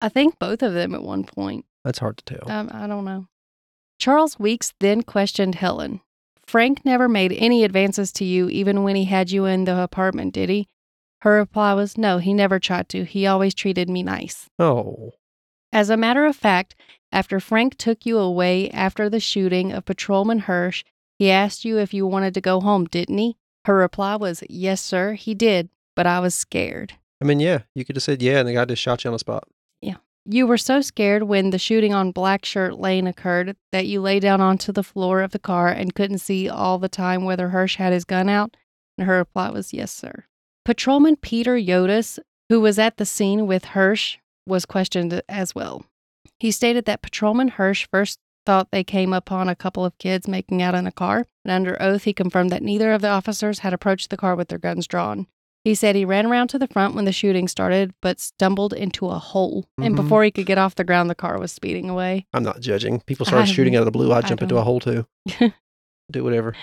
I think both of them at one point. That's hard to tell. Um, I don't know. Charles Weeks then questioned Helen. Frank never made any advances to you, even when he had you in the apartment, did he? Her reply was, No, he never tried to. He always treated me nice. oh, As a matter of fact, after Frank took you away after the shooting of Patrolman Hirsch, he asked you if you wanted to go home, didn't he? Her reply was, Yes, sir, he did, but I was scared. I mean, yeah, you could have said yeah, and the guy just shot you on the spot. Yeah. You were so scared when the shooting on Black Shirt Lane occurred that you lay down onto the floor of the car and couldn't see all the time whether Hirsch had his gun out? And her reply was, Yes, sir. Patrolman Peter Yodis, who was at the scene with Hirsch, was questioned as well. He stated that Patrolman Hirsch first thought they came upon a couple of kids making out in a car, and under oath he confirmed that neither of the officers had approached the car with their guns drawn. He said he ran around to the front when the shooting started, but stumbled into a hole. And Mhm. before he could get off the ground, the car was speeding away. I'm not judging. People started I- shooting out of the blue. I'd I jump into a hole too. Do whatever.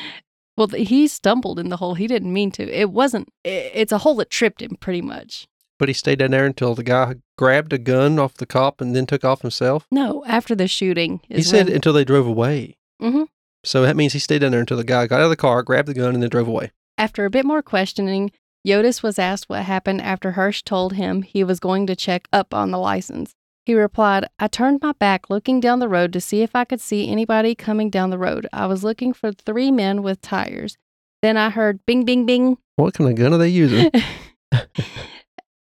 Well, he stumbled in the hole. He didn't mean to. It wasn't, it's a hole that tripped him pretty much. But he stayed down there until the guy grabbed a gun off the cop and then took off himself. No, after the shooting. He said when- until they drove away. Mhm. So that means he stayed down there until the guy got out of the car, grabbed the gun, and then drove away. After a bit more questioning, Yodis was asked what happened after Hirsch told him he was going to check up on the license. He replied, I turned my back looking down the road to see if I could see anybody coming down the road. I was looking for three men with tires. Then I heard bing, bing, bing. What kind of gun are they using?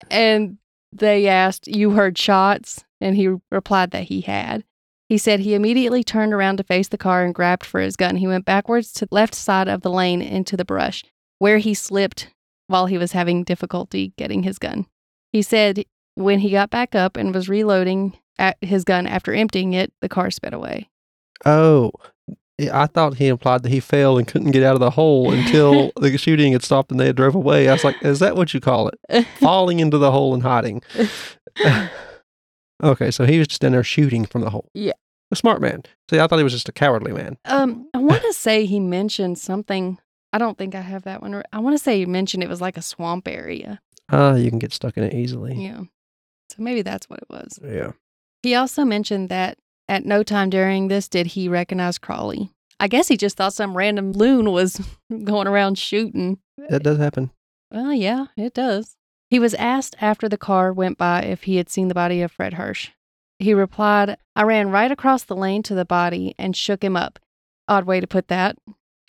and they asked, You heard shots? And he replied that he had. He said he immediately turned around to face the car and grabbed for his gun. He went backwards to the left side of the lane into the brush, where he slipped while he was having difficulty getting his gun. He said when he got back up and was reloading at his gun after emptying it, the car sped away. oh, I thought he implied that he fell and couldn't get out of the hole until the shooting had stopped and they had drove away. I was like, is that what you call it? Falling into the hole and hiding. okay, so he was just in there shooting from the hole. Yeah. A smart man. See, I thought he was just a cowardly man. Um, I want to say he mentioned something. I don't think I have that one. I want to say he mentioned it was like a swamp area. Ah, you can get stuck in it easily. Yeah. So maybe that's what it was. Yeah. He also mentioned that at no time during this did he recognize Crowley. I guess he just thought some random loon was going around shooting. That does happen. Well, yeah, it does. He was asked after the car went by if he had seen the body of Fred Hirsch. He replied, I ran right across the lane to the body and shook him up. Odd way to put that.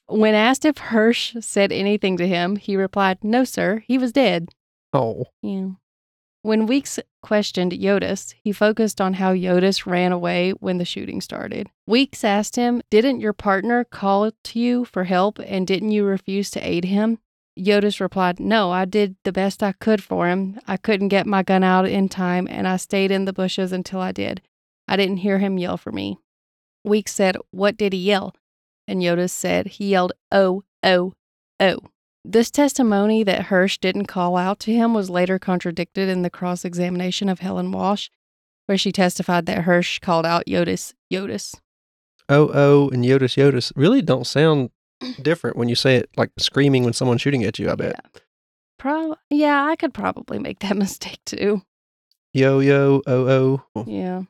When asked if Hirsch said anything to him, he replied, No, sir, he was dead. Oh, Yeah. When Weeks questioned Yodis, he focused on how Yodis ran away when the shooting started. Weeks asked him, Didn't your partner call to you for help and didn't you refuse to aid him? Yodis replied, No, I did the best I could for him. I couldn't get my gun out in time and I stayed in the bushes until I did. I didn't hear him yell for me. Weeks said, What did he yell? And Yodis said, He yelled, Oh, O O. This testimony that Hirsch didn't call out to him was later contradicted in the cross examination of Helen Walsh, where she testified that Hirsch called out Yodis Yodis. Oh, oh, and Yodis, Yodis really don't sound different when you say it like screaming when someone's shooting at you, I bet. Yeah. Pro- yeah, I could probably make that mistake too. Yo, yo, oh, oh. Yeah.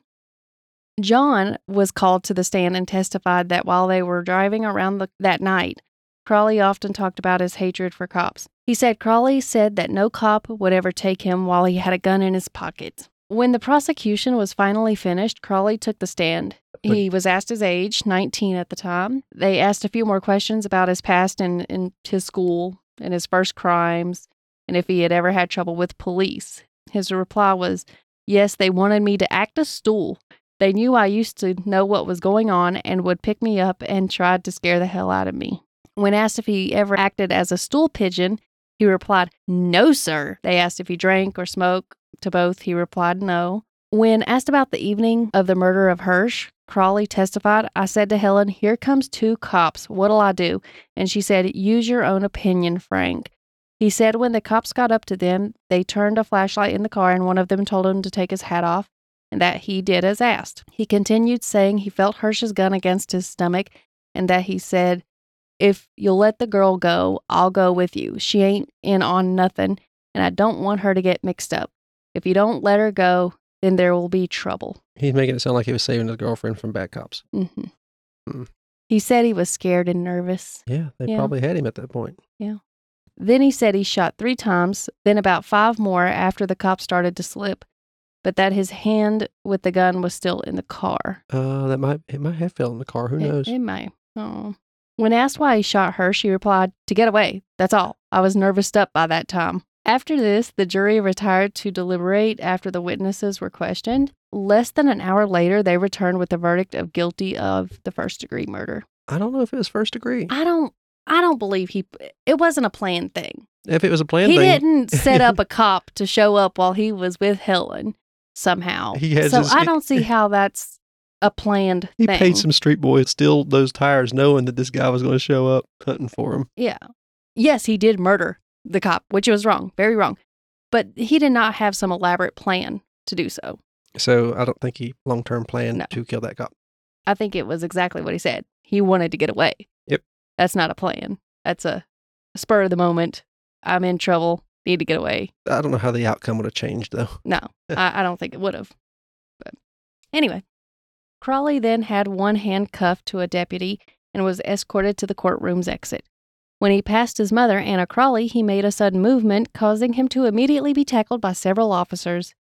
John was called to the stand and testified that while they were driving around the, that night, Crowley often talked about his hatred for cops. He said Crowley said that no cop would ever take him while he had a gun in his pocket. When the prosecution was finally finished, Crowley took the stand. He was asked his age, 19 at the time. They asked a few more questions about his past and, and his school and his first crimes and if he had ever had trouble with police. His reply was, Yes, they wanted me to act a stool. They knew I used to know what was going on and would pick me up and tried to scare the hell out of me. When asked if he ever acted as a stool pigeon, he replied, No, sir. They asked if he drank or smoked. To both, he replied, No. When asked about the evening of the murder of Hirsch, Crowley testified, I said to Helen, Here comes two cops. What'll I do? And she said, Use your own opinion, Frank. He said when the cops got up to them, they turned a flashlight in the car and one of them told him to take his hat off and that he did as asked. He continued saying he felt Hirsch's gun against his stomach and that he said, If you'll let the girl go, I'll go with you. She ain't in on nothing and I don't want her to get mixed up. If you don't let her go, then there will be trouble. He's making it sound like he was saving his girlfriend from bad cops. hmm Hmm. He said he was scared and nervous. Yeah, they Yeah. probably had him at that point. Yeah. Then he said he shot three times, then about five more after the cop started to slip, but that his hand with the gun was still in the car. Uh, that might it might have fell in the car. Who It- knows? It, may. Oh. When asked why he shot her, she replied, To get away. That's all. I was nervous up by that time. After this, the jury retired to deliberate after the witnesses were questioned. Less than an hour later, they returned with a verdict of guilty of the first degree murder. I don't know if it was first degree. I don't I don't believe he it wasn't a planned thing. If it was a planned he thing, didn't set up a cop to show up while he was with Helen somehow. He has so his- I don't see how that's a planned he thing. paid some street boys steal those tires, knowing that this guy was going to show up hunting for him. Yeah. Yes, he did murder the cop, which was wrong, very wrong. But he did not have some elaborate plan to do so. So I don't think he long term planned No. to kill that cop. I think it was exactly what he said. He wanted to get away. Yep. That's not a plan. That's a spur of the moment. I'm in trouble. Need to get away. I don't know how the outcome would have changed though. No, I, I don't think it would have. But anyway, Crowley then had one hand cuffed to a deputy and was escorted to the courtroom's exit. When he passed his mother, Anna Crowley, he made a sudden movement, causing him to immediately be tackled by several officers.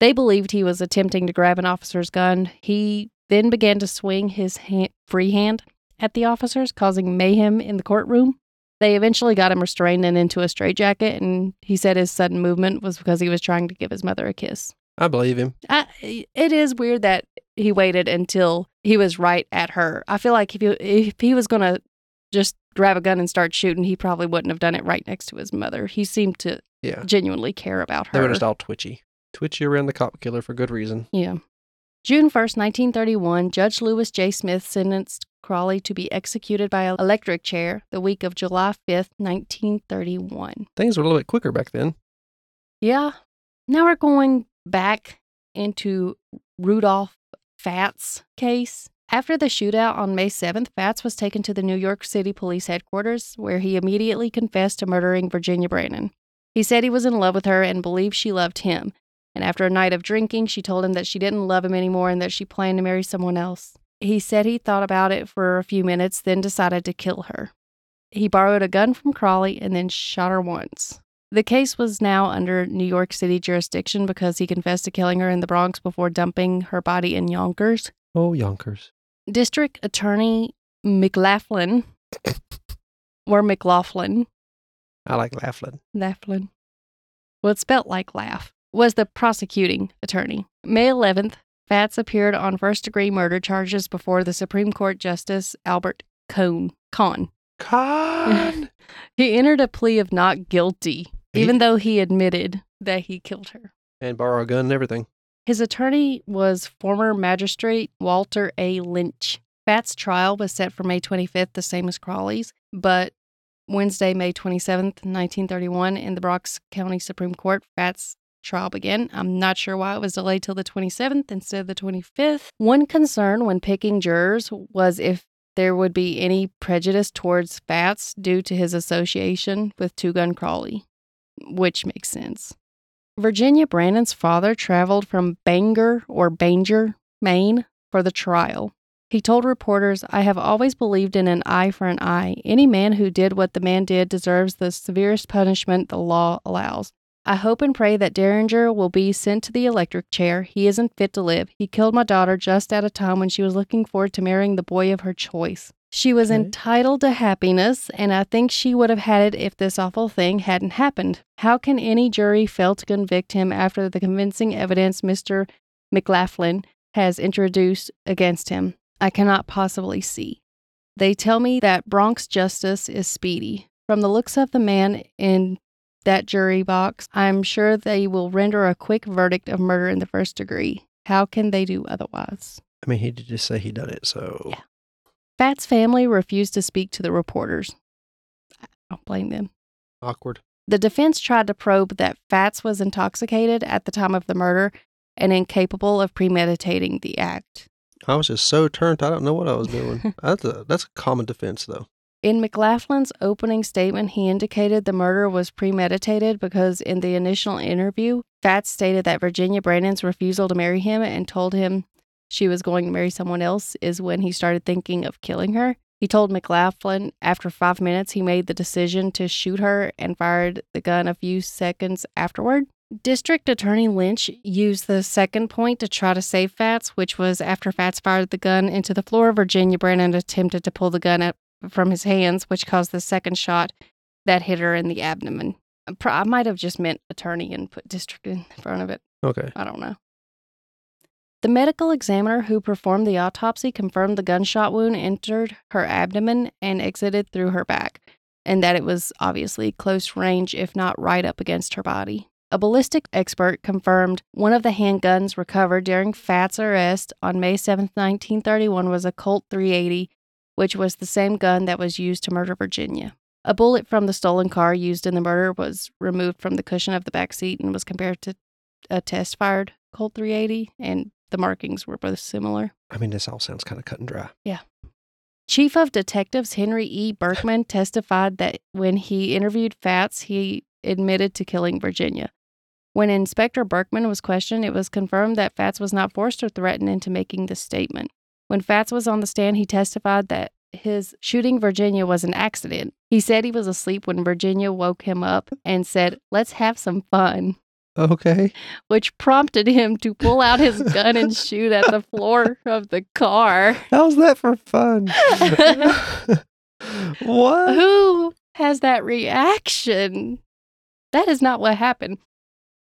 They believed he was attempting to grab an officer's gun. He then began to swing his ha- free hand at the officers, causing mayhem in the courtroom. They eventually got him restrained and into a straitjacket, and he said his sudden movement was because he was trying to give his mother a kiss. I believe him. I, it is weird that he waited until he was right at her. I feel like if he, if he was going to just grab a gun and start shooting, he probably wouldn't have done it right next to his mother. He seemed to Yeah, genuinely care about her. they were just all twitchy, twitchy around the cop killer for good reason. Yeah. June 1st, 1931, Judge Lewis J. Smith sentenced Crowley to be executed by an electric chair the week of July 5th, 1931. Things were a little bit quicker back then. Yeah. Now we're going back into Rudolph Fat's case. After the shootout on May 7th, Fats was taken to the New York City Police headquarters, where he immediately confessed to murdering Virginia Brannon. He said he was in love with her and believed she loved him. And after a night of drinking, she told him that she didn't love him anymore and that she planned to marry someone else. He said he thought about it for a few minutes, then decided to kill her. He borrowed a gun from Crowley and then shot her once. The case was now under New York City jurisdiction because he confessed to killing her in the Bronx before dumping her body in Yonkers. Oh, Yonkers. District Attorney McLaughlin, or McLaughlin, I like Laughlin. Laughlin, well, it's spelt like laugh, was the prosecuting attorney. May 11th, Fats appeared on first degree murder charges before the Supreme Court Justice Albert Cohn. Con. Con. He entered a plea of not guilty, even though he admitted that he killed her. and borrow a gun and everything. His attorney was former magistrate Walter A. Lynch. Fat's trial was set for May 25th, the same as Crowley's, but Wednesday, May 27th, 1931, in the Bronx County Supreme Court, Fats trial began. I'm not sure why it was delayed till the 27th instead of the 25th. One concern when picking jurors was if there would be any prejudice towards Fats due to his association with Two Gun Crowley, which makes sense. Virginia Brandon's father traveled from Bangor or Banger, Maine, for the trial. He told reporters, I have always believed in an eye for an eye. Any man who did what the man did deserves the severest punishment the law allows. I hope and pray that Duringer will be sent to the electric chair. He isn't fit to live. He killed my daughter just at a time when she was looking forward to marrying the boy of her choice. She was Okay. entitled to happiness, and I think she would have had it if this awful thing hadn't happened. How can any jury fail to convict him after the convincing evidence Mr. McLaughlin has introduced against him? I cannot possibly see. They tell me that Bronx justice is speedy. From the looks of the man in that jury box, I'm sure they will render a quick verdict of murder in the first degree. How can they do otherwise? I mean, he did just say he done it, so Yeah. Fat's family refused to speak to the reporters. I don't blame them. awkward. The defense tried to probe that Fats was intoxicated at the time of the murder and incapable of premeditating the act. I was just so turned. I don't know what I was doing. that's a that's a common defense, though. In McLaughlin's opening statement, he indicated the murder was premeditated because in the initial interview, Fats stated that Virginia Brandon's refusal to marry him and told him she was going to marry someone else is when he started thinking of killing her. He told McLaughlin after five minutes he made the decision to shoot her and fired the gun a few seconds afterward. District Attorney Lynch used the second point to try to save Fats, which was after Fats fired the gun into the floor, Virginia Brandon attempted to pull the gun up from his hands, which caused the second shot that hit her in the abdomen. Uh, I might have just meant attorney and put district in front of it. Okay. I don't know. The medical examiner who performed the autopsy confirmed the gunshot wound entered her abdomen and exited through her back, and that it was obviously close range, if not right up against her body. A ballistic expert confirmed one of the handguns recovered during Fat's arrest on May 7, 1931, was a Colt 380, which was the same gun that was used to murder Virginia. A bullet from the stolen car used in the murder was removed from the cushion of the back seat and was compared to a test fired Colt 380, and the markings were both similar. I mean, this all sounds kind of cut and dry. Yeah. Chief of Detectives Henry E. Berkman testified that when he interviewed Fats, he admitted to killing Virginia. When Inspector Berkman was questioned, it was confirmed that Fats was not forced or threatened into making the statement. When Fats was on the stand, he testified that his shooting Virginia was an accident. He said he was asleep when Virginia woke him up and said, Let's have some fun, Okay. which prompted him to pull out his gun and shoot at the floor of the car. How's that for fun? what? Who has that reaction? That is not what happened.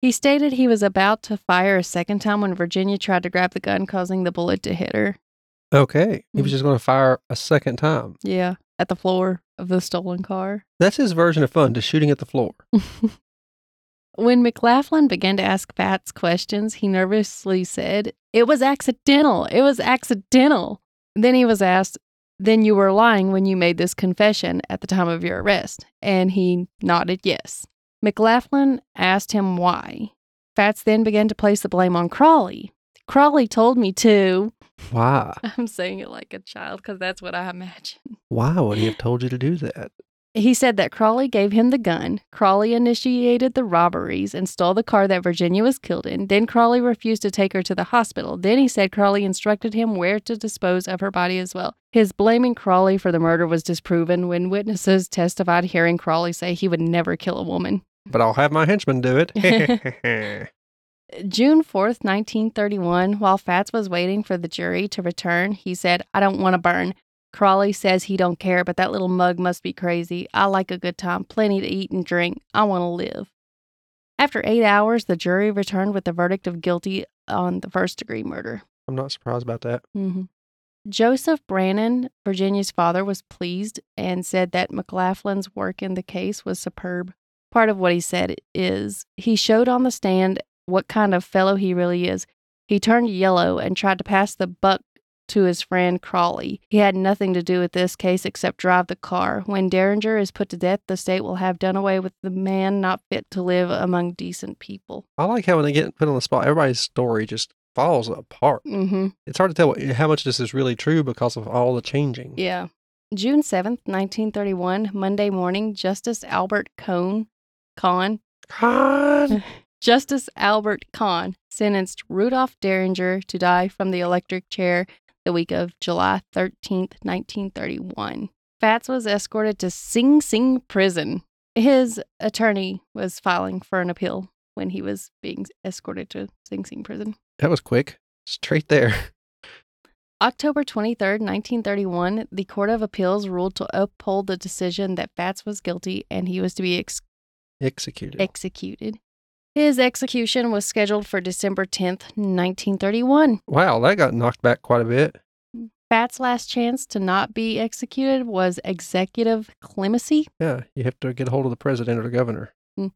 He stated he was about to fire a second time when Virginia tried to grab the gun, causing the bullet to hit her. Okay. He was Mm. just going to fire a second time. Yeah, at the floor of the stolen car. That's his version of fun, just shooting at the floor. When McLaughlin began to ask Fats questions, he nervously said, It was accidental. It was accidental. Then he was asked, Then you were lying when you made this confession at the time of your arrest. And he nodded yes. McLaughlin asked him why. Fats then began to place the blame on Crowley. Crowley told me to. Why? I'm saying it like a child because that's what I imagine. Why would he have told you to do that? He said that Crowley gave him the gun. Crowley initiated the robberies and stole the car that Virginia was killed in. Then Crowley refused to take her to the hospital. Then he said Crowley instructed him where to dispose of her body as well. His blaming Crowley for the murder was disproven when witnesses testified hearing Crowley say he would never kill a woman. But I'll have my henchman do it. June 4th, 1931, while Fats was waiting for the jury to return, he said, I don't want to burn. Crowley says he don't care, but that little mug must be crazy. I like a good time, plenty to eat and drink. I want to live. After eight hours, the jury returned with the verdict of guilty on the first degree murder. I'm not surprised about that. Mm-hmm. Joseph Brannon, Virginia's father, was pleased and said that McLaughlin's work in the case was superb. Part of what he said is he showed on the stand what kind of fellow he really is. He turned yellow and tried to pass the buck to his friend Crowley. He had nothing to do with this case except drive the car. When Duringer is put to death, the state will have done away with the man not fit to live among decent people. I like how when they get put on the spot, everybody's story just falls apart. Mm-hmm. It's hard to tell what, how much this is really true because of all the changing. Yeah. June 7th, 1931, Monday morning, Justice Albert Cohn, Kahn, God. Justice Albert Kahn sentenced Rudolph Duringer to die from the electric chair the week of July 13th, 1931. Fats was escorted to Sing Sing prison. His attorney was filing for an appeal when he was being escorted to Sing Sing prison. That was quick. Straight there. October 23rd, 1931, the Court of Appeals ruled to uphold the decision that Fats was guilty and he was to be ex- Executed. executed. His execution was scheduled for December 10th, 1931. wow, that got knocked back quite a bit. Fats' last chance to not be executed was executive clemency. Yeah, you have to get a hold of the president or the governor. Hmm.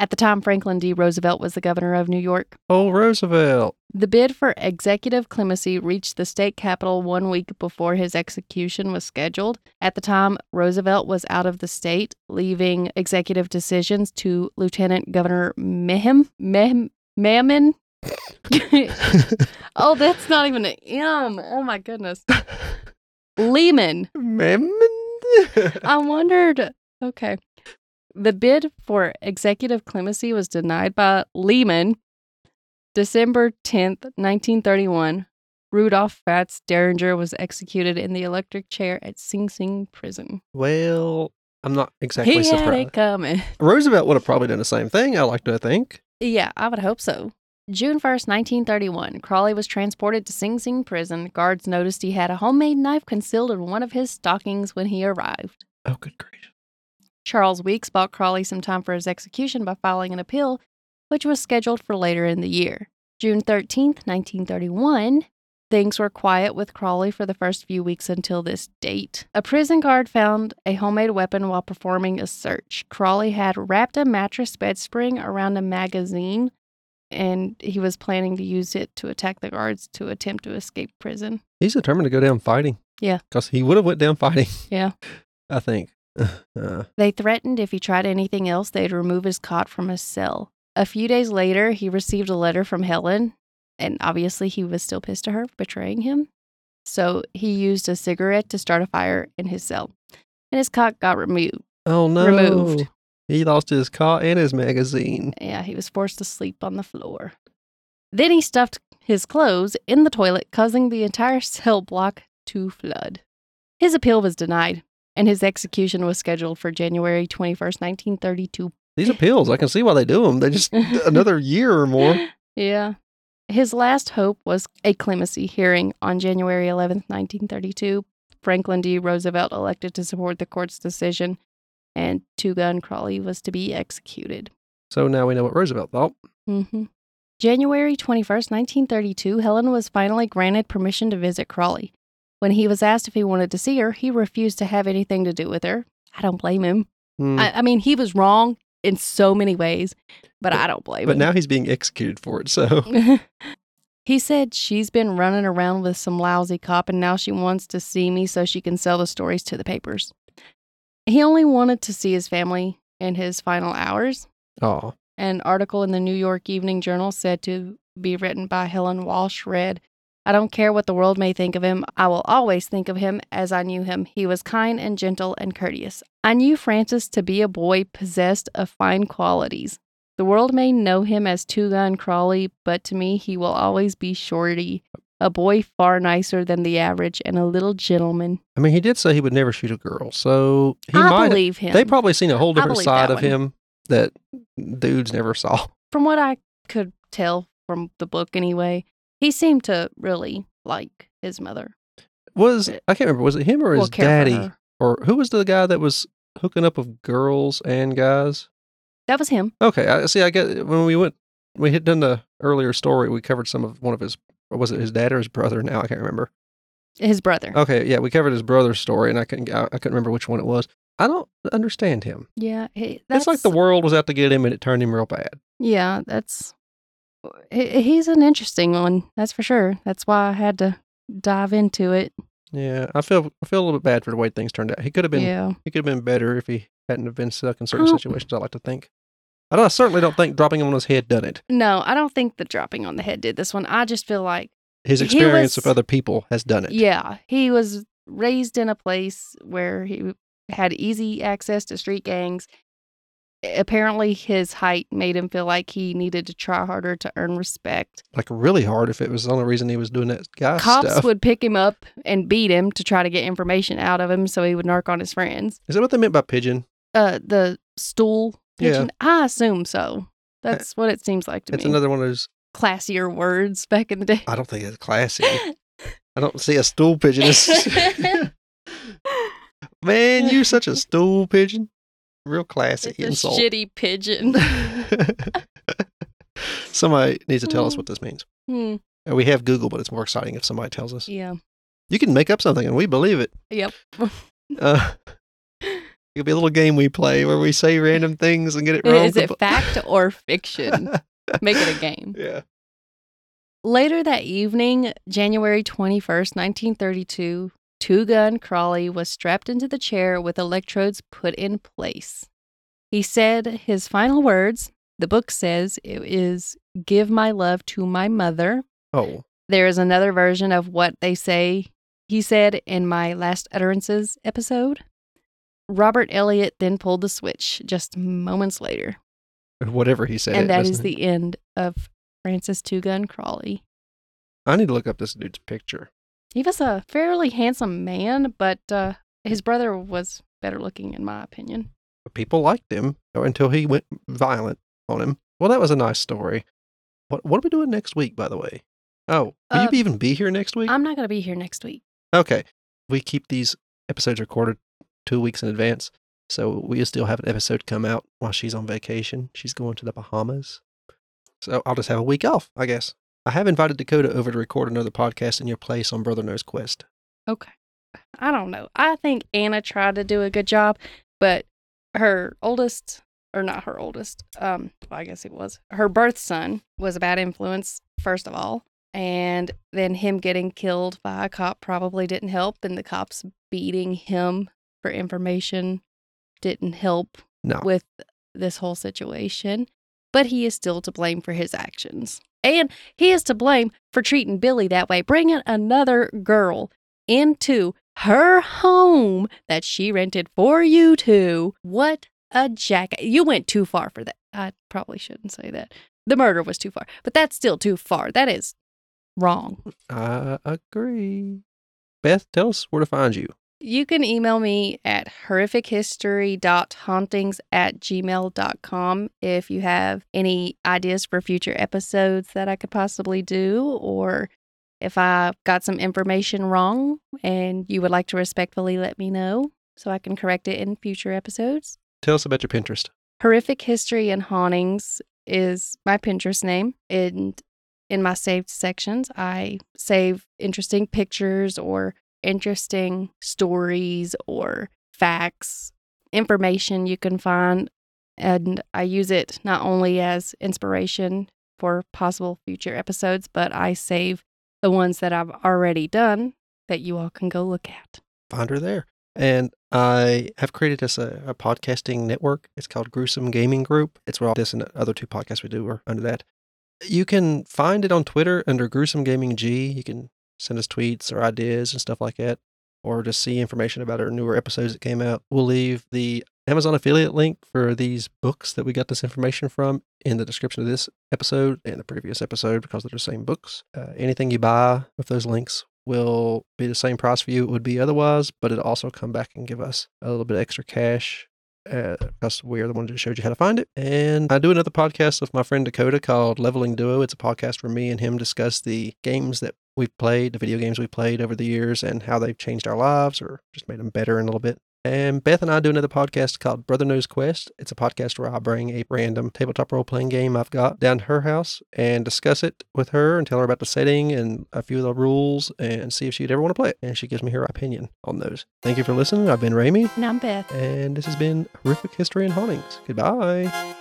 At the time, Franklin D. Roosevelt was the governor of New York. Oh, Roosevelt. The bid for executive clemency reached the state capitol one week before his execution was scheduled. At the time, Roosevelt was out of the state, leaving executive decisions to Lieutenant Governor Mehem. Mehem. Mehmen. oh, that's not even an M. Oh my goodness. Lehman. Memon? I wondered. Okay. The bid for executive clemency was denied by Lehman. December 10th, 1931. Rudolph Fats Duringer was executed in the electric chair at Sing Sing prison. well, I'm not exactly he had surprised. it coming. Roosevelt would have probably done the same thing, I like to think. Yeah, I would hope so. June 1st, 1931, Crowley was transported to Sing Sing prison. Guards noticed he had a homemade knife concealed in one of his stockings when he arrived. Oh, good grief. Charles Weeks bought Crowley some time for his execution by filing an appeal, which was scheduled for later in the year. June 13th, 1931, things were quiet with Crowley for the first few weeks until this date. A prison guard found a homemade weapon while performing a search. Crowley had wrapped a mattress bed spring around a magazine, and he was planning to use it to attack the guards to attempt to escape prison. He's determined to go down fighting. Yeah. Because he would have went down fighting, Yeah. I think. Uh, They threatened if he tried anything else, they'd remove his cot from his cell. A few days later, he received a letter from Helen, and obviously he was still pissed at her for betraying him. So he used a cigarette to start a fire in his cell, and his cot got removed. oh, no. Removed. He lost his cot and his magazine. Yeah, he was forced to sleep on the floor. Then he stuffed his clothes in the toilet, causing the entire cell block to flood. His appeal was denied, and his execution was scheduled for January 21st, 1932. These appeals, I can see why they do them. They just another year or more. Yeah. His last hope was a clemency hearing on January 11th, 1932. Franklin D. Roosevelt elected to support the court's decision, and Two Gun Crowley was to be executed. So now we know what Roosevelt thought. hmm January 21st, 1932, Helen was finally granted permission to visit Crowley. When he was asked if he wanted to see her, he refused to have anything to do with her. I don't blame him. Hmm. I, I mean, he was wrong in so many ways, but I don't blame but him. But now he's being executed for it. So he said she's been running around with some lousy cop and now she wants to see me so she can sell the stories to the papers. He only wanted to see his family in his final hours. oh, An article in the New York Evening Journal said to be written by Helen Walsh read, I don't care what the world may think of him. I will always think of him as I knew him. He was kind and gentle and courteous. I knew Francis to be a boy possessed of fine qualities. The world may know him as Two Gun Crowley, but to me he will always be Shorty, a boy far nicer than the average and a little gentleman. I mean, he did say he would never shoot a girl. So he I might. believe him. They probably seen a whole different side of one. him that dudes never saw. from what I could tell from the book anyway, he seemed to really like his mother. Was eh, I can't remember. Was it him or Well, his care for daddy, her. or who was the guy that was hooking up with girls and guys? That was him. Okay, I see. I get when we went, we had done the earlier story. We covered some of one of his. Or was it his dad or his brother? Now I can't remember. His brother. Okay, yeah, we covered his brother's story, and I couldn't. I, I couldn't remember which one it was. I don't understand him. Yeah, he, that's It's like the world was out to get him, and it turned him real bad. Yeah, that's he's an interesting one. That's for sure. That's why I had to dive into it. Yeah, I feel I feel a little bit bad for the way things turned out. He could have been yeah. he could have been better if he hadn't have been stuck in certain Oh. situations. I like to think. I, don't, I certainly don't think dropping him on his head done it. No, I don't think the dropping on the head did this one. I just feel like, His experience was- of other people has done it. yeah, he was raised in a place where he had easy access to street gangs. Apparently, his height made him feel like he needed to try harder to earn respect. Like really hard if it was the only reason he was doing that guy Cops stuff. would pick him up and beat him to try to get information out of him so he would narc on his friends. Is that what they meant by pigeon? Uh, the stool Yeah. pigeon? I assume so. That's what it seems like to It's me. It's another one of those. Classier words back in the day. I don't think it's classy. I don't see a stool pigeon. Man, you're such a stool pigeon. Real classy It's a insult. shitty pigeon. somebody needs to tell us what this means. Hmm, Uh, We have Google, but it's more exciting if somebody tells us. yeah. You can make up something and we believe it. Yep. Uh, it'll be a little game we play where we say random things and get it wrong. Is it fact or fiction? Make it a game. yeah. Later that evening, January 21st, 1932, Two Gun Crowley was strapped into the chair with electrodes put in place. He said his final words, the book says it is give my love to my mother. Oh, There is another version of what they say he said in my last utterances episode. Robert Elliott then pulled the switch just moments later. whatever he said. and that is it? the end of Francis Two Gun Crowley. I need to look up this dude's picture. He was a fairly handsome man, but uh, his brother was better looking, in my opinion. People liked him until he went violent on him. Well, that was a nice story. What What are we doing next week, by the way? Oh, will Uh, you be- even be here next week? I'm not going to be here next week. Okay. We keep these episodes recorded two weeks in advance. So we still have an episode come out while she's on vacation. She's going to the Bahamas. So I'll just have a week off, I guess. I have invited Dakota over to record another podcast in your place on Brother Knows Quest. Okay. I don't know. I think Anna tried to do a good job, but her oldest, or not her oldest, um, well, I guess it was her birth son was a bad influence, first of all. And then him getting killed by a cop probably didn't help. And the cops beating him for information didn't help No. with this whole situation. But he is still to blame for his actions. And he is to blame for treating Billy that way, bringing another girl into her home that she rented for you two. What a jackass. You went too far for that. I probably shouldn't say that. The murder was too far, but that's still too far. That is wrong. I agree. Beth, tell us where to find you. You can email me at horrifichistory.hauntings at gmail.com if you have any ideas for future episodes that I could possibly do, or if I got some information wrong and you would like to respectfully let me know so I can correct it in future episodes. Tell us about your Pinterest. Horrific History and Hauntings is my Pinterest name. And in my saved sections, I save interesting pictures or interesting stories or facts, information you can find. And I use it not only as inspiration for possible future episodes, but I save the ones that I've already done that you all can go look at. Find her there. And I have created us a, a podcasting network. It's called Gruesome Gaming Group. It's where all this and the other two podcasts we do are under that. You can find it on Twitter under Gruesome Gaming G. You can send us tweets or ideas and stuff like that, or just see information about our newer episodes that came out. We'll leave the Amazon affiliate link for these books that we got this information from in the description of this episode and the previous episode because they're the same books. Uh, anything you buy with those links will be the same price for you it would be otherwise, but it'll also come back and give us a little bit of extra cash uh, because we are the ones that showed you how to find it. And I do another podcast with my friend Dakota called Leveling Duo. It's a podcast where me and him discuss the games that we've played, the video games we've played over the years, and how they've changed our lives or just made them better in a little bit. And Beth and I do another podcast called Brother Knows Quest. It's a podcast where I bring a random tabletop role playing game I've got down to her house and discuss it with her and tell her about the setting and a few of the rules and see if she'd ever want to play it. And she gives me her opinion on those. Thank you for listening. I've been Rami, And I'm Beth. and this has been Horrific History and Hauntings. Goodbye.